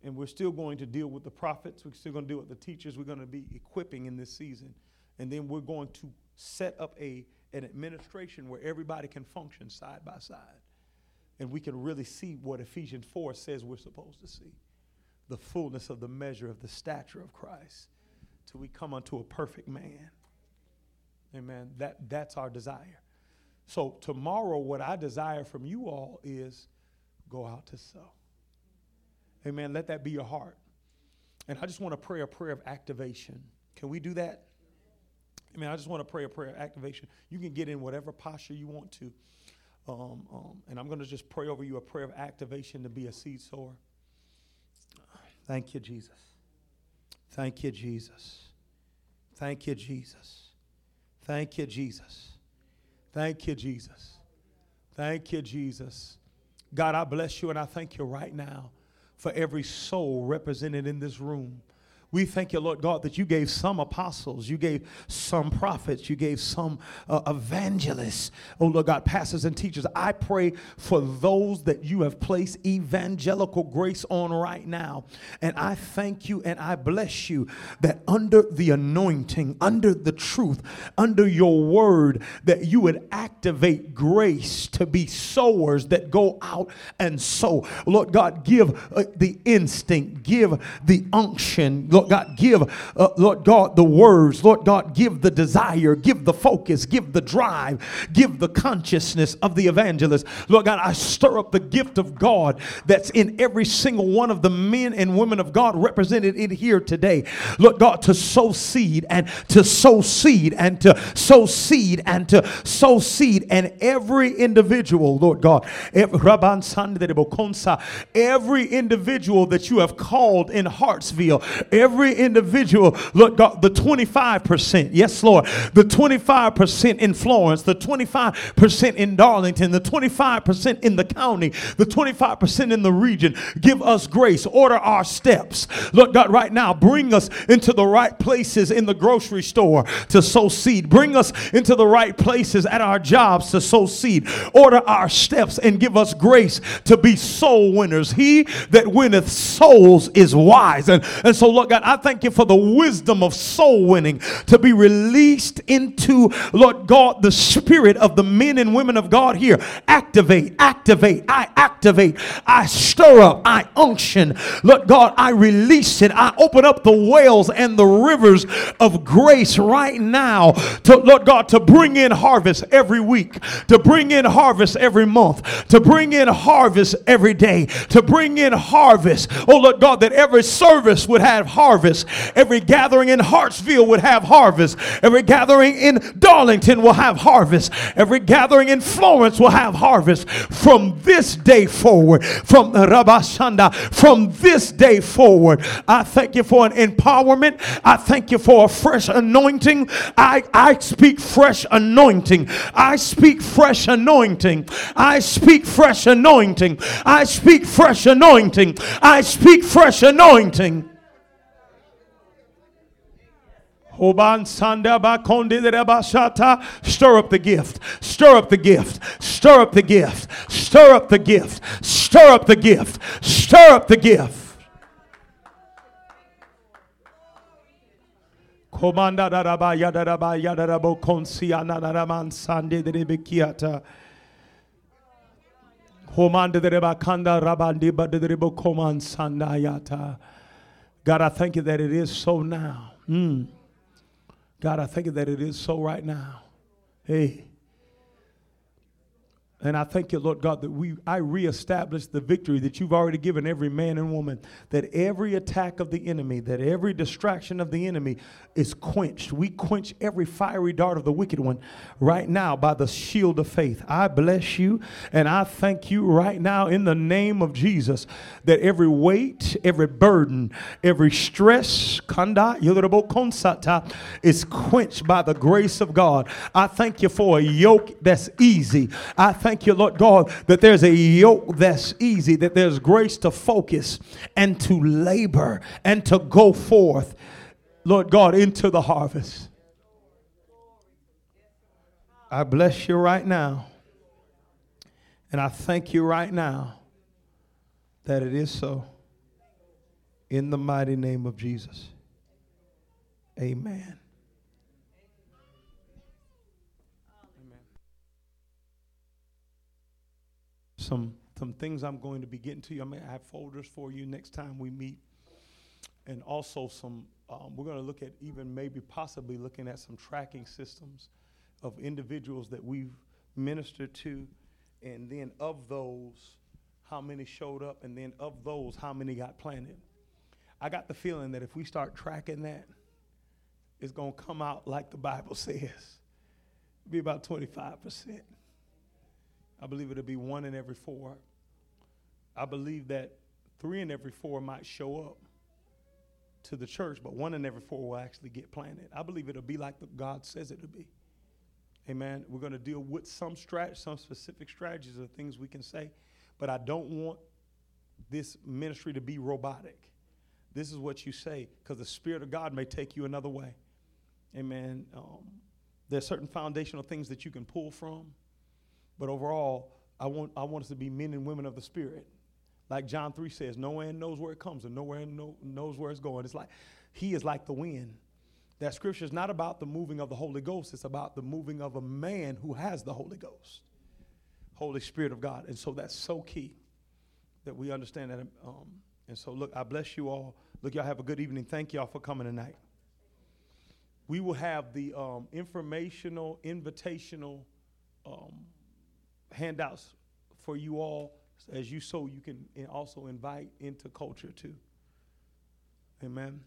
And we're still going to deal with the prophets. We're still going to deal with the teachers. We're going to be equipping in this season. And then we're going to set up a, an administration where everybody can function side by side. And we can really see what Ephesians 4 says we're supposed to see the fullness of the measure of the stature of Christ till we come unto a perfect man. Amen. That, that's our desire. So tomorrow, what I desire from you all is go out to sow. Amen. Let that be your heart. And I just want to pray a prayer of activation. Can we do that? I mean, I just want to pray a prayer of activation. You can get in whatever posture you want to. Um, um, and I'm going to just pray over you a prayer of activation to be a seed sower. Thank you, Jesus. Thank you, Jesus. Thank you, Jesus. Thank you, Jesus. Thank you, Jesus. Thank you, Jesus. God, I bless you and I thank you right now for every soul represented in this room. We thank you, Lord God, that you gave some apostles, you gave some prophets, you gave some uh, evangelists, oh Lord God, pastors and teachers. I pray for those that you have placed evangelical grace on right now. And I thank you and I bless you that under the anointing, under the truth, under your word, that you would activate grace to be sowers that go out and sow. Lord God, give uh, the instinct, give the unction Lord God, give, uh, Lord God, the words. Lord God, give the desire, give the focus, give the drive, give the consciousness of the evangelist. Lord God, I stir up the gift of God that's in every single one of the men and women of God represented in here today. Lord God, to sow seed and to sow seed and to sow seed and to sow seed. And every individual, Lord God, every, individual that you have called in Hartsville, every individual, Lord God, the 25%, yes, Lord, the 25% in Florence, the 25% in Darlington, the 25% in the county, the 25% in the region. Give us grace, order our steps. Lord God, right now, bring us into the right places in the grocery store to sow seed. Bring us into the right places at our jobs to sow seed. Order our steps and give us grace to be soul winners. He that winneth souls is wise. And, and so, Lord God, I thank you for the wisdom of soul winning to be released into, Lord God, the spirit of the men and women of God here. Activate, activate, I activate, I stir up, I unction. Lord God, I release it. I open up the wells and the rivers of grace right now to, Lord God, to bring in harvest every week, to bring in harvest every month, to bring in harvest every day, to bring in harvest. Oh, Lord God, that every service would have harvest, every gathering in Hartsville would have harvest, every gathering in Darlington will have harvest, every gathering in Florence will have harvest from this day forward, from Rabashanda, from this day forward. I thank you for an empowerment. I thank you for a fresh anointing. I, I speak fresh anointing. I speak fresh anointing. I speak fresh anointing. I speak fresh anointing. I speak fresh anointing. Oban sanda bakondi bashata. Stir up the gift. Stir up the gift. Stir up the gift. Stir up the gift. Stir up the gift. Stir up the gift. Komanda da da ba ya da da ba ya da da bo konsi ana na na man sande de be kiata. Homanda de ba kanda rabandi ba koman sandayata. God, I thank you that it is so now. Mm. God, I thank you that it is so right now. Hey. And I thank you, Lord God, that we I reestablish the victory that you've already given every man and woman. That every attack of the enemy, that every distraction of the enemy is quenched. We quench every fiery dart of the wicked one right now by the shield of faith. I bless you and I thank you right now in the name of Jesus that every weight, every burden, every stress, is quenched by the grace of God. I thank you for a yoke that's easy. I thank you, Lord God, that there's a yoke that's easy, that there's grace to focus and to labor and to go forth, Lord God, into the harvest. I bless you right now. And I thank you right now that it is so. In the mighty name of Jesus. Amen. Some some things I'm going to be getting to you. I may have folders for you next time we meet, and also some. Um, we're going to look at even maybe possibly looking at some tracking systems of individuals that we've ministered to, and then of those, how many showed up, and then of those, how many got planted. I got the feeling that if we start tracking that, it's going to come out like the Bible *laughs* says. It'll be about 25 percent. I believe it'll be one in every four. I believe that three in every four might show up to the church, but one in every four will actually get planted. I believe it'll be like the God says it'll be. Amen. We're going to deal with some strat, some specific strategies of things we can say, but I don't want this ministry to be robotic. This is what you say, because the Spirit of God may take you another way. Amen. Um, there's certain foundational things that you can pull from. But overall, I want, I want us to be men and women of the Spirit. Like John 3 says, no man knows where it comes and no man know, knows where it's going. It's like he is like the wind. That scripture is not about the moving of the Holy Ghost, it's about the moving of a man who has the Holy Ghost, Holy Spirit of God. And so that's so key that we understand that. Um, and And so, look, I bless you all. Look, y'all have a good evening. Thank y'all for coming tonight. We will have the um, informational, invitational um, handouts for you all as you so you can also invite into culture too. Amen.